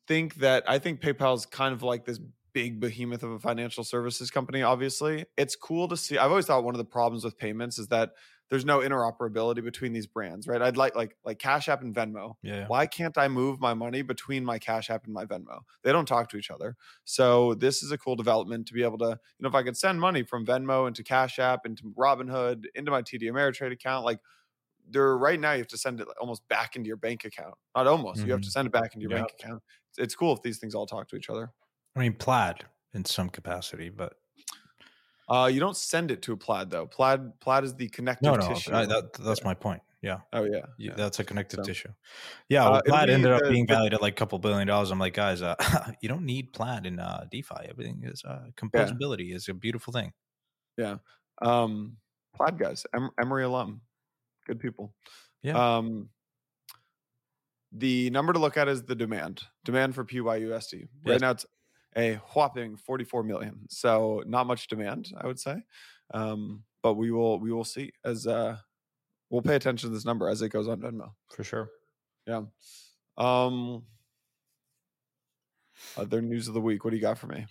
think that I think PayPal's kind of like this big behemoth of a financial services company. Obviously, it's cool to see. I've always thought one of the problems with payments is that there's no interoperability between these brands, right? I'd like like like Cash App and Venmo. Yeah. Why can't I move my money between my Cash App and my Venmo? They don't talk to each other. So this is a cool development to be able to, you know, if I could send money from Venmo into Cash App into Robinhood into my TD Ameritrade account, like there right now you have to send it almost back into your bank account. Not almost. Mm-hmm. You have to send it back into your yep. bank account. It's, it's cool if these things all talk to each other. I mean, Plaid in some capacity, but uh, you don't send it to a plaid though. Plaid plaid is the connective no, no, tissue. I, that, that's my point. Yeah. Oh yeah. yeah. That's a connective so, tissue. Yeah. Well, uh, plaid ended up being valued at like a couple billion dollars. I'm like, guys, uh, you don't need plaid in uh, DeFi. Everything is uh, composability yeah. is a beautiful thing. Yeah. Um, plaid guys, em- Emory alum, good people. Yeah. Um, the number to look at is the demand. Demand for PYUSD. Right yes. now it's a whopping 44 million. So not much demand, I would say. Um, but we will we will see as uh we'll pay attention to this number as it goes on Venmo. For sure. Yeah. Um other news of the week. What do you got for me?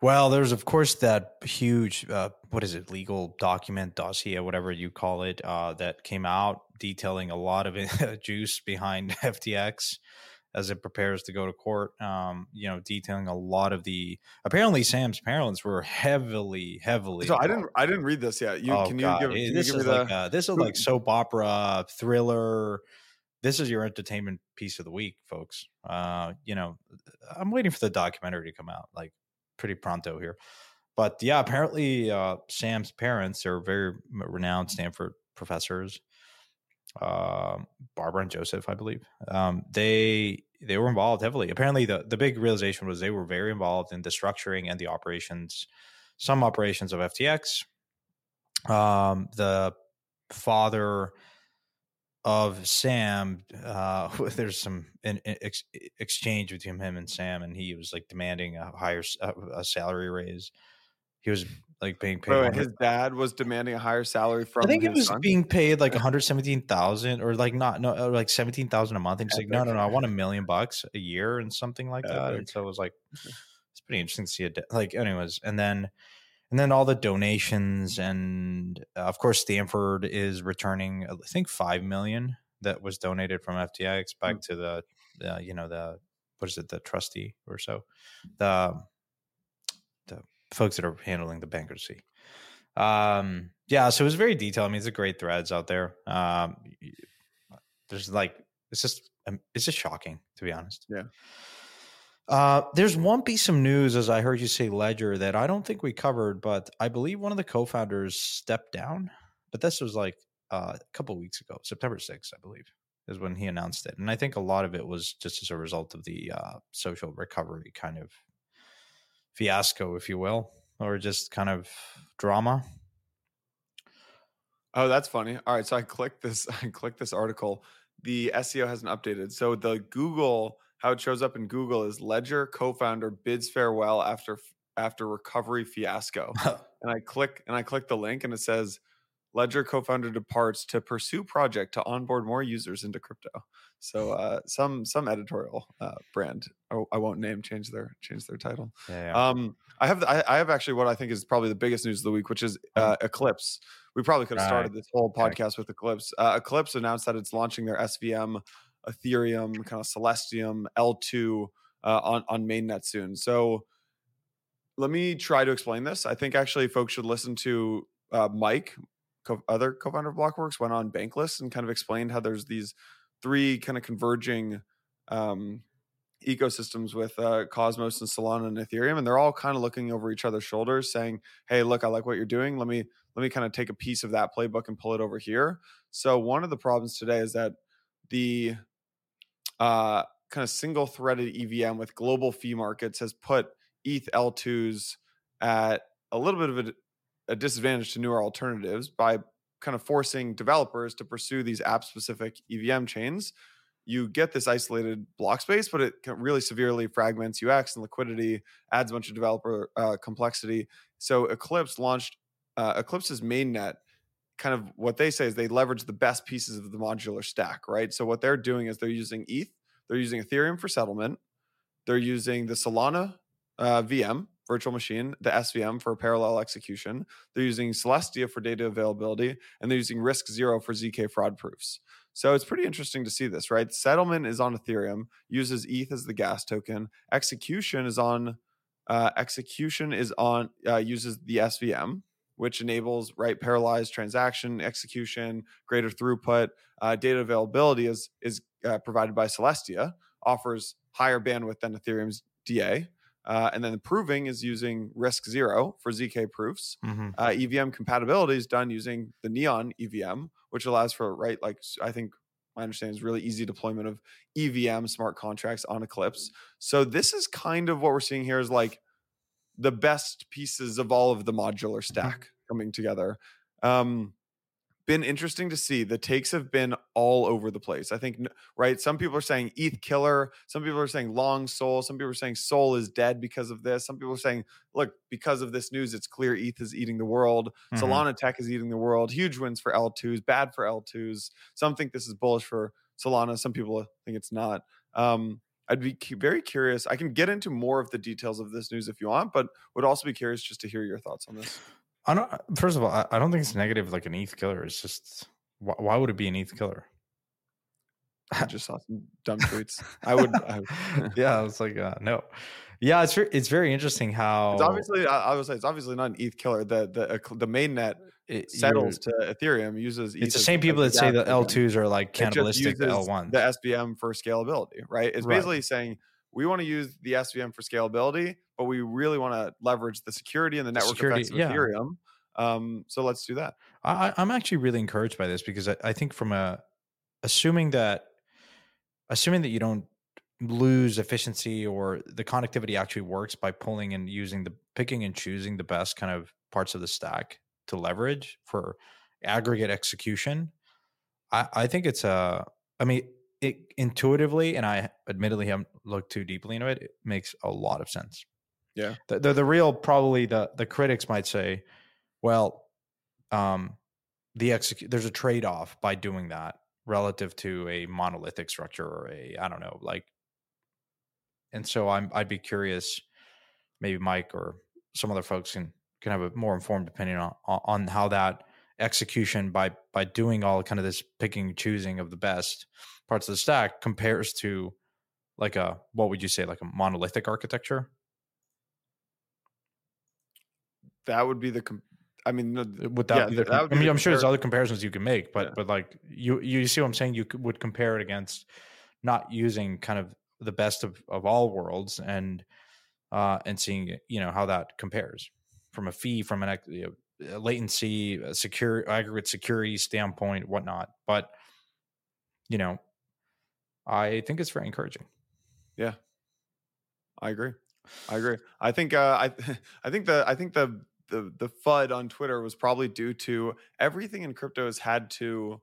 Well, there's of course that huge uh, what is it legal document dossier whatever you call it uh, that came out detailing a lot of juice behind FTX as it prepares to go to court. Um, you know, detailing a lot of the apparently Sam's parents were heavily, heavily. So I didn't, I didn't read this yet. You oh, can God. you give, can this you give is like the, this is like soap opera thriller. This is your entertainment piece of the week, folks. Uh, you know, I'm waiting for the documentary to come out like pretty pronto here. But yeah, apparently uh, Sam's parents are very renowned Stanford professors uh, Barbara and Joseph, I believe. Um, they they were involved heavily. Apparently, the the big realization was they were very involved in the structuring and the operations, some operations of FTX. Um, the father of Sam, uh, there's some ex, exchange between him and Sam, and he was like demanding a higher a salary raise. He was like being paid. Wait, his dad was demanding a higher salary from. I think it was son? being paid like one hundred seventeen thousand or like not no or like seventeen thousand a month. And he's like, no, no, no, I want a million bucks a year and something like Epic. that. And so it was like, it's pretty interesting to see it. Like, anyways, and then and then all the donations and uh, of course Stanford is returning I think five million that was donated from FTX back mm-hmm. to the, uh, you know the what is it the trustee or so the the folks that are handling the bankruptcy. Um, yeah, so it was very detailed. I mean, it's a great threads out there. Um, there's like it's just um, it's just shocking to be honest. Yeah. Uh, there's one piece of news, as I heard you say, Ledger, that I don't think we covered, but I believe one of the co-founders stepped down. But this was like uh, a couple weeks ago, September 6th, I believe, is when he announced it. And I think a lot of it was just as a result of the uh, social recovery kind of fiasco, if you will, or just kind of drama. Oh, that's funny. All right, so I clicked this. I clicked this article. The SEO hasn't updated. So the Google, how it shows up in Google is Ledger co-founder bids farewell after after recovery fiasco. and I click and I click the link, and it says Ledger co-founder departs to pursue project to onboard more users into crypto. So uh, some some editorial uh, brand I, I, won't name change their change their title. Yeah, yeah. Um, I have I, I, have actually what I think is probably the biggest news of the week, which is uh, Eclipse. We probably could have started this whole podcast with Eclipse. Uh, Eclipse announced that it's launching their SVM, Ethereum, kind of Celestium L2 uh, on on mainnet soon. So let me try to explain this. I think actually folks should listen to uh, Mike, co- other co-founder of Blockworks, went on Bankless and kind of explained how there's these three kind of converging um, ecosystems with uh, Cosmos and Solana and Ethereum, and they're all kind of looking over each other's shoulders, saying, "Hey, look, I like what you're doing. Let me let me kind of take a piece of that playbook and pull it over here." So one of the problems today is that the uh, kind of single-threaded EVM with global fee markets has put ETH L2s at a little bit of a, a disadvantage to newer alternatives by kind of forcing developers to pursue these app specific EVM chains, you get this isolated block space, but it really severely fragments UX and liquidity, adds a bunch of developer uh, complexity. So Eclipse launched uh, Eclipse's mainnet. Kind of what they say is they leverage the best pieces of the modular stack, right? So what they're doing is they're using ETH, they're using Ethereum for settlement, they're using the Solana uh, VM virtual machine, the SVM for parallel execution. They're using Celestia for data availability, and they're using RISC Zero for ZK fraud proofs. So it's pretty interesting to see this, right? Settlement is on Ethereum, uses ETH as the gas token. Execution is on uh, execution is on uh, uses the SVM, which enables right parallelized transaction execution, greater throughput. Uh, data availability is is uh, provided by Celestia, offers higher bandwidth than Ethereum's DA. Uh, and then the proving is using RISC Zero for ZK proofs. Mm-hmm. Uh, EVM compatibility is done using the Neon EVM, which allows for right like I think my understanding is really easy deployment of EVM smart contracts on Eclipse. So this is kind of what we're seeing here is like the best pieces of all of the modular stack coming together. Um, been interesting to see. The takes have been all over the place. I think, right? Some people are saying ETH killer. Some people are saying long Sol. Some people are saying Sol is dead because of this. Some people are saying, look, because of this news, it's clear ETH is eating the world. Mm-hmm. Solana Tech is eating the world. Huge wins for L2s, bad for L2s. Some think this is bullish for Solana. Some people think it's not. Um, I'd be very curious. I can get into more of the details of this news if you want, but would also be curious just to hear your thoughts on this. I don't. First of all, I, I don't think it's negative like an ETH killer. It's just why, why would it be an ETH killer? I just saw some dumb tweets. I would. I, yeah, I was like, uh, no. Yeah, it's very, it's very interesting how it's obviously. I, I would say it's obviously not an ETH killer. The the uh, the main net it, settles to Ethereum uses. ETH It's the same people that say the. L twos are like cannibalistic to L ones. The SVM for scalability, right? It's Right. basically saying we want to use the SVM for scalability, but we really want to leverage the security and the network security, effects of yeah. Ethereum. Um, so let's do that. I, I'm actually really encouraged by this because I, I think from a assuming that assuming that you don't lose efficiency or the connectivity actually works by pulling and using the picking and choosing the best kind of parts of the stack to leverage for aggregate execution. I, I think it's a I mean it intuitively and I admittedly haven't looked too deeply into it, it makes a lot of sense. Yeah. The the, the real probably the the critics might say, well, um the execute there's a trade-off by doing that relative to a monolithic structure or a I don't know, like and so I'm I'd be curious, maybe Mike or some other folks can can have a more informed opinion on on how that execution by by doing all kind of this picking and choosing of the best parts of the stack compares to like a what would you say like a monolithic architecture That would be the. Com- I mean, the- would that yeah, be the, that would I mean I'm sure there's other comparisons you can make but Yeah. but like you you see what I'm saying you could, would compare it against not using kind of the best of of all worlds and uh and seeing you know how that compares from a fee from an you know, a latency secure aggregate security standpoint whatnot but you know i think it's very encouraging Yeah, I agree. I agree. I think. Uh, I. I think the. I think the. The the FUD on Twitter was probably due to everything in crypto has had to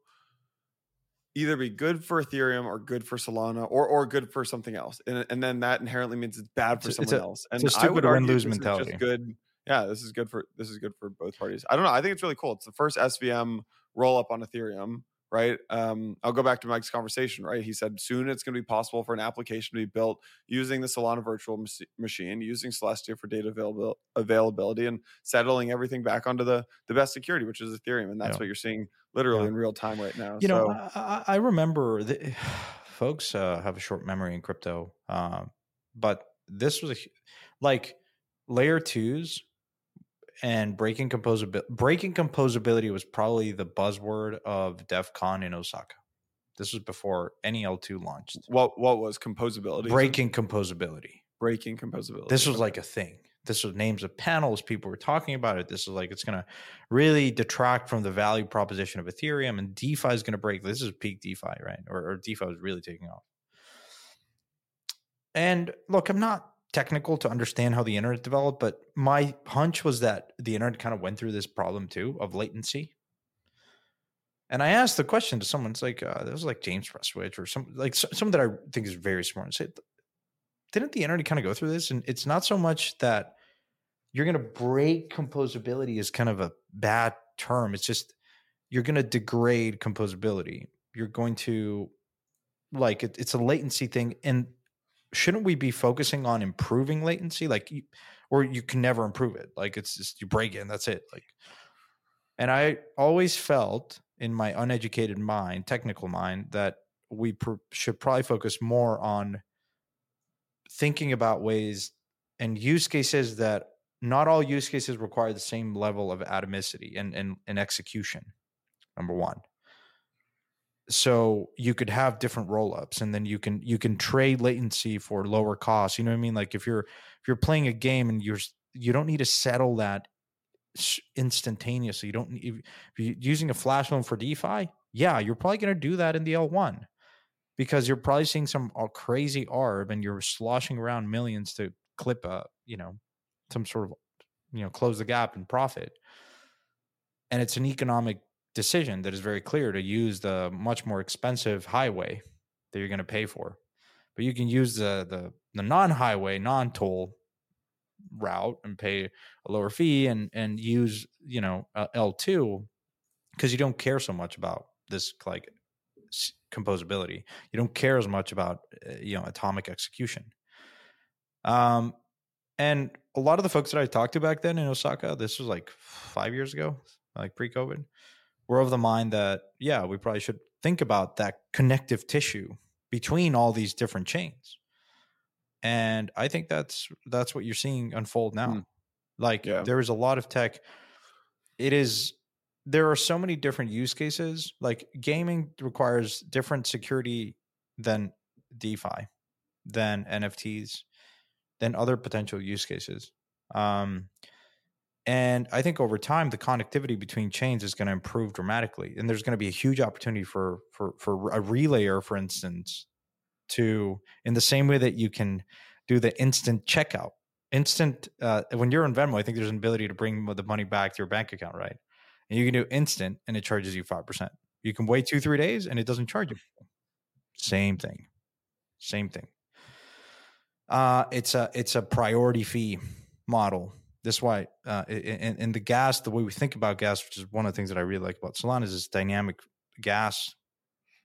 either be good for Ethereum or good for Solana or or good for something else, and and then that inherently means it's bad for It's someone a- else. And it's a I stupid would argue win-lose this is just mentality. Good. Yeah, this is good for this is good for both parties. I don't know. I think it's really cool. It's the first SVM roll up on Ethereum, right? Um, I'll go back to Mike's conversation, right? He said soon it's going to be possible for an application to be built using the Solana virtual mach- machine, using Celestia for data availability, and settling everything back onto the the best security, which is Ethereum, and that's Yeah. what you're seeing literally Yeah. in real time right now. you so, know I, I remember the, folks uh, have a short memory in crypto um, but this was a like layer twos and breaking composability breaking composability was probably the buzzword of Devcon in osaka. This was before any l2 launched. What what was composability? breaking composability. Breaking composability. this was like a thing. This was names of panels people were talking about it. This is like it's going to really detract from the value proposition of ethereum and defi is going to break this is peak defi right? Or, or defi was really taking off. And look i'm not technical to understand how the internet developed but my hunch was that the internet kind of went through this problem too of latency and I asked the question to someone. It's like uh, that was like James Prestwich or some like someone that I think is very smart. And said, didn't the internet kind of go through this? And it's not so much that you're going to break composability is kind of a bad term. It's just you're going to degrade composability. You're going to like it, it's a latency thing, and shouldn't we be focusing on improving latency? Like, or you can never improve it. Like it's just you break it and that's it. Like, and I always felt in my uneducated mind, technical mind, that we pr- should probably focus more on thinking about ways and use cases that not all use cases require the same level of atomicity and, and, and execution. Number one. So you could have different rollups and then you can you can trade latency for lower costs. You know what I mean? Like if you're if you're playing a game and you're you don't need to settle that instantaneously. You don't if you're using a flash loan for DeFi. Yeah, you're probably going to do that in the L1 because you're probably seeing some uh, crazy ARB and you're sloshing around millions to clip a you know some sort of you know close the gap and profit and it's an economic decision that is very clear to use the much more expensive highway that you're going to pay for. But you can use the the, the non-highway non-toll route and pay a lower fee and and use you know uh, L2 because you don't care so much about this like composability. You don't care as much about uh, you know atomic execution. Um and a lot of the folks that I talked to back then in Osaka, this was like five years ago, like pre COVID, were of the mind that, yeah, we probably should think about that connective tissue between all these different chains. And I think that's that's what you're seeing unfold now. Mm. Like yeah. there is a lot of tech. It is there are so many different use cases. Like gaming requires different security than DeFi, than NFTs, than other potential use cases. Um, and I think over time, the connectivity between chains is going to improve dramatically, and there's going to be a huge opportunity for for for a relayer, for instance, to in the same way that you can do the instant checkout, instant uh, when you're in Venmo. I think there's an ability to bring the money back to your bank account, right? And you can do instant, and it charges you five percent. You can wait two three days, and it doesn't charge you. Same thing, same thing. Uh, it's a it's a priority fee model. That's why, uh, in, in the gas, the way we think about gas, which is one of the things that I really like about Solana, is this dynamic gas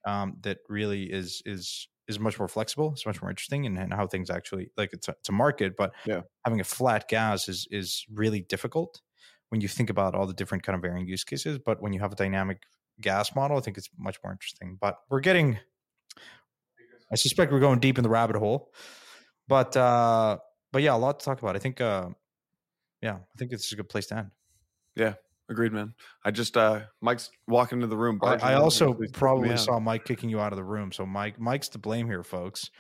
um, that really is is is much more flexible. It's much more interesting, and, and how things actually like it's a, it's a market. But yeah. having a flat gas is is really difficult when you think about all the different kind of varying use cases. But when you have a dynamic gas model, I think it's much more interesting. But we're getting, I suspect we're going deep in the rabbit hole. But uh, but yeah, a lot to talk about. I think uh, yeah, I think it's a good place to end. Yeah, agreed, man. I just uh, Mike's walking into the room. I, I also probably saw Mike kicking you out of the room. So Mike, Mike's to blame here, folks.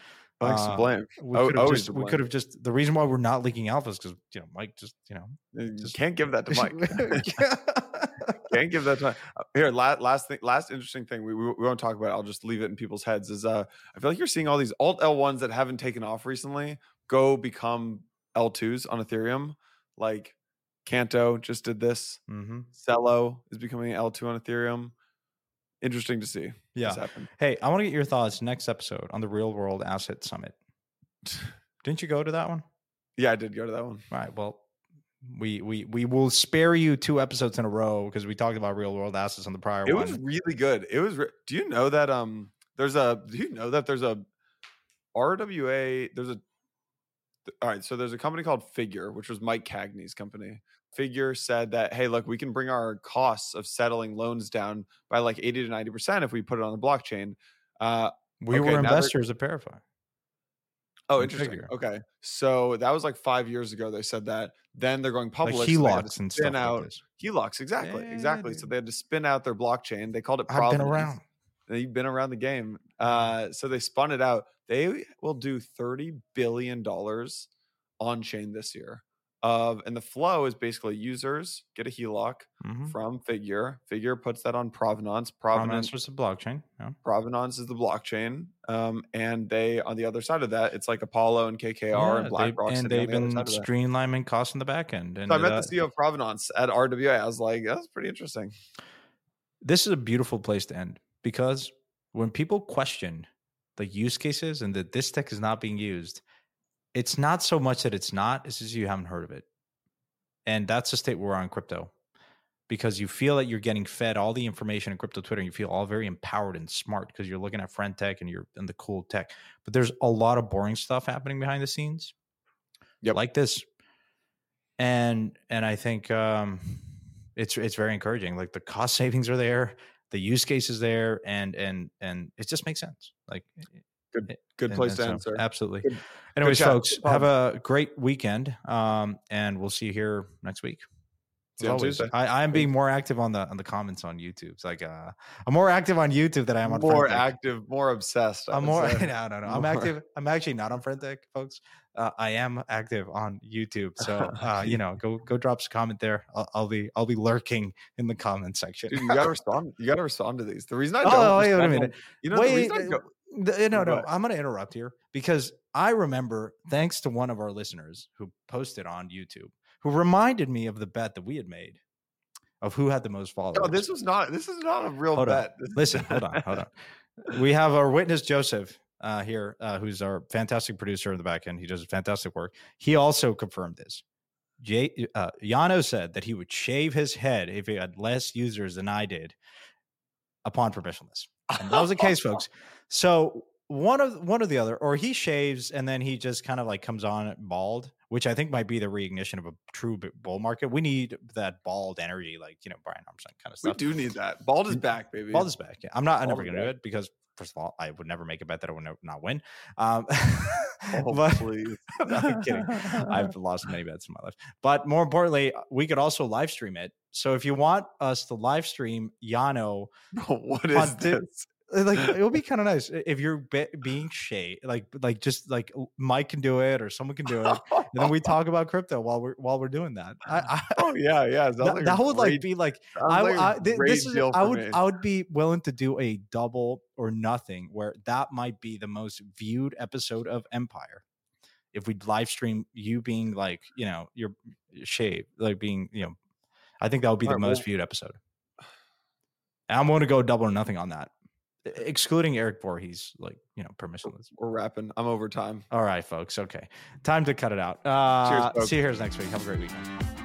Mike's uh, to blame. We could have just, we could have just. The reason why we're not leaking alpha is because you know Mike just you know just, can't give that to Mike. can't give that to Mike. here. Last last thing, last interesting thing we, we, we won't talk about. It, I'll just leave it in people's heads. Is uh, I feel like you're seeing all these alt L ones that haven't taken off recently go become L twos on Ethereum. Like Canto just did this. Mm-hmm. Celo is becoming L two on Ethereum. Interesting to see. Yeah. Hey, I want to get your thoughts next episode on the Real World Asset Summit. Didn't you go to that one? Yeah, I did go to that one. All right. Well, we we we will spare you two episodes in a row because we talked about real world assets on the prior it one. It was really good. It was. Re- do you know that um there's a do you know that there's a RWA there's a all right so there's a company called Figure which was Mike Cagney's company. Figure said that hey look we can bring our costs of settling loans down by like 80 to 90 percent if we put it on the blockchain. Uh, we okay, were investors at Verify. Oh, interesting. Figure. Okay, so that was like five years ago. They said that. Then they're going public. Like HELOCs so and stuff. Out like HELOCs, exactly, yeah, exactly. So they had to spin out their blockchain. They called it. Provenance. I've been around. You've been around the game. Uh, so they spun it out. They will do thirty billion dollars on chain this year of and the flow is basically users get a HELOC mm-hmm. from Figure. Figure puts that on Provenance. Provenance, was the blockchain. Yeah. Provenance is the blockchain. Um, and they on the other side of that, it's like Apollo and KKR yeah, and BlackRock. And they've been the streamlining costs in the back end. And so I met the CEO of Provenance at RWA. I was like, that's pretty interesting. This is a beautiful place to end because when people question the use cases and that this tech is not being used, it's not so much that it's not, it's just you haven't heard of it. And that's the state we're on crypto. because you feel that you're getting fed all the information in crypto Twitter and you feel all very empowered and smart because you're looking at friend tech and you're in the cool tech. But there's a lot of boring stuff happening behind the scenes. Yep. Like this. And and I think um it's it's very encouraging. Like the cost savings are there, the use case is there, and and and it just makes sense. Like Good, good and- place and to so- answer. Absolutely. Good- Anyways, chat. folks, have a great weekend. Um, and we'll see you here next week. See you on always, Tuesday. I, I'm being more active on the on the comments on YouTube. It's like uh, I'm more active on YouTube than I am on more active, more obsessed. I I'm more. say. No, no, no. I'm More. active. I'm actually not on Friendtech, folks. Uh, I am active on YouTube. So uh, you know, go go drop some comment there. I'll, I'll be I'll be lurking in the comment section. Dude, you gotta respond. You gotta respond to these. The reason I don't. Oh, wait a minute. You know, the reason I uh, don't- The- no, no. I'm going to interrupt here because I remember, thanks to one of our listeners who posted on YouTube, who reminded me of the bet that we had made of who had the most followers. No, this was not. This is not a real Hold bet. Is- Listen, hold on, hold on. We have our witness Joseph uh, here, uh, who's our fantastic producer in the back end. He does fantastic work. He also confirmed this. Jay, uh, Yano said that he would shave his head if he had less users than I did upon permissionless. And that was the case, folks. So one of one or the other, or he shaves and then he just kind of like comes on bald, which I think might be the reignition of a true bull market. We need that bald energy, like you know Brian Armstrong kind of stuff. we do need that. Bald is back, baby. Bald is back. Yeah. I'm not. I'm never going to do it because first of all, I would never make a bet that I would not win. Um, Oh, but please. I'm kidding. I've lost many bets in my life. But more importantly, we could also live stream it. So if you want us to live stream Yano, what is this? Uh, like it would be kind of nice if you're be- being shade, like like just like Mike can do it or someone can do it, and then we talk about crypto while we're while we're doing that. I, I, Oh yeah, yeah. that, like that would like be like I, like I thi- great this is I would me. I would be willing to do a double or nothing where that might be the most viewed episode of Empire. If we live stream you being like, you know, your shave, like being, you know, I think that would be the Alright, most well- viewed episode. And I'm going to go double or nothing on that, excluding Eric Voorhees, like, you know, permissionless. We're wrapping. I'm over time. All right, folks. Okay. Time to cut it out. Uh, folks. see you here next week. Have a great weekend.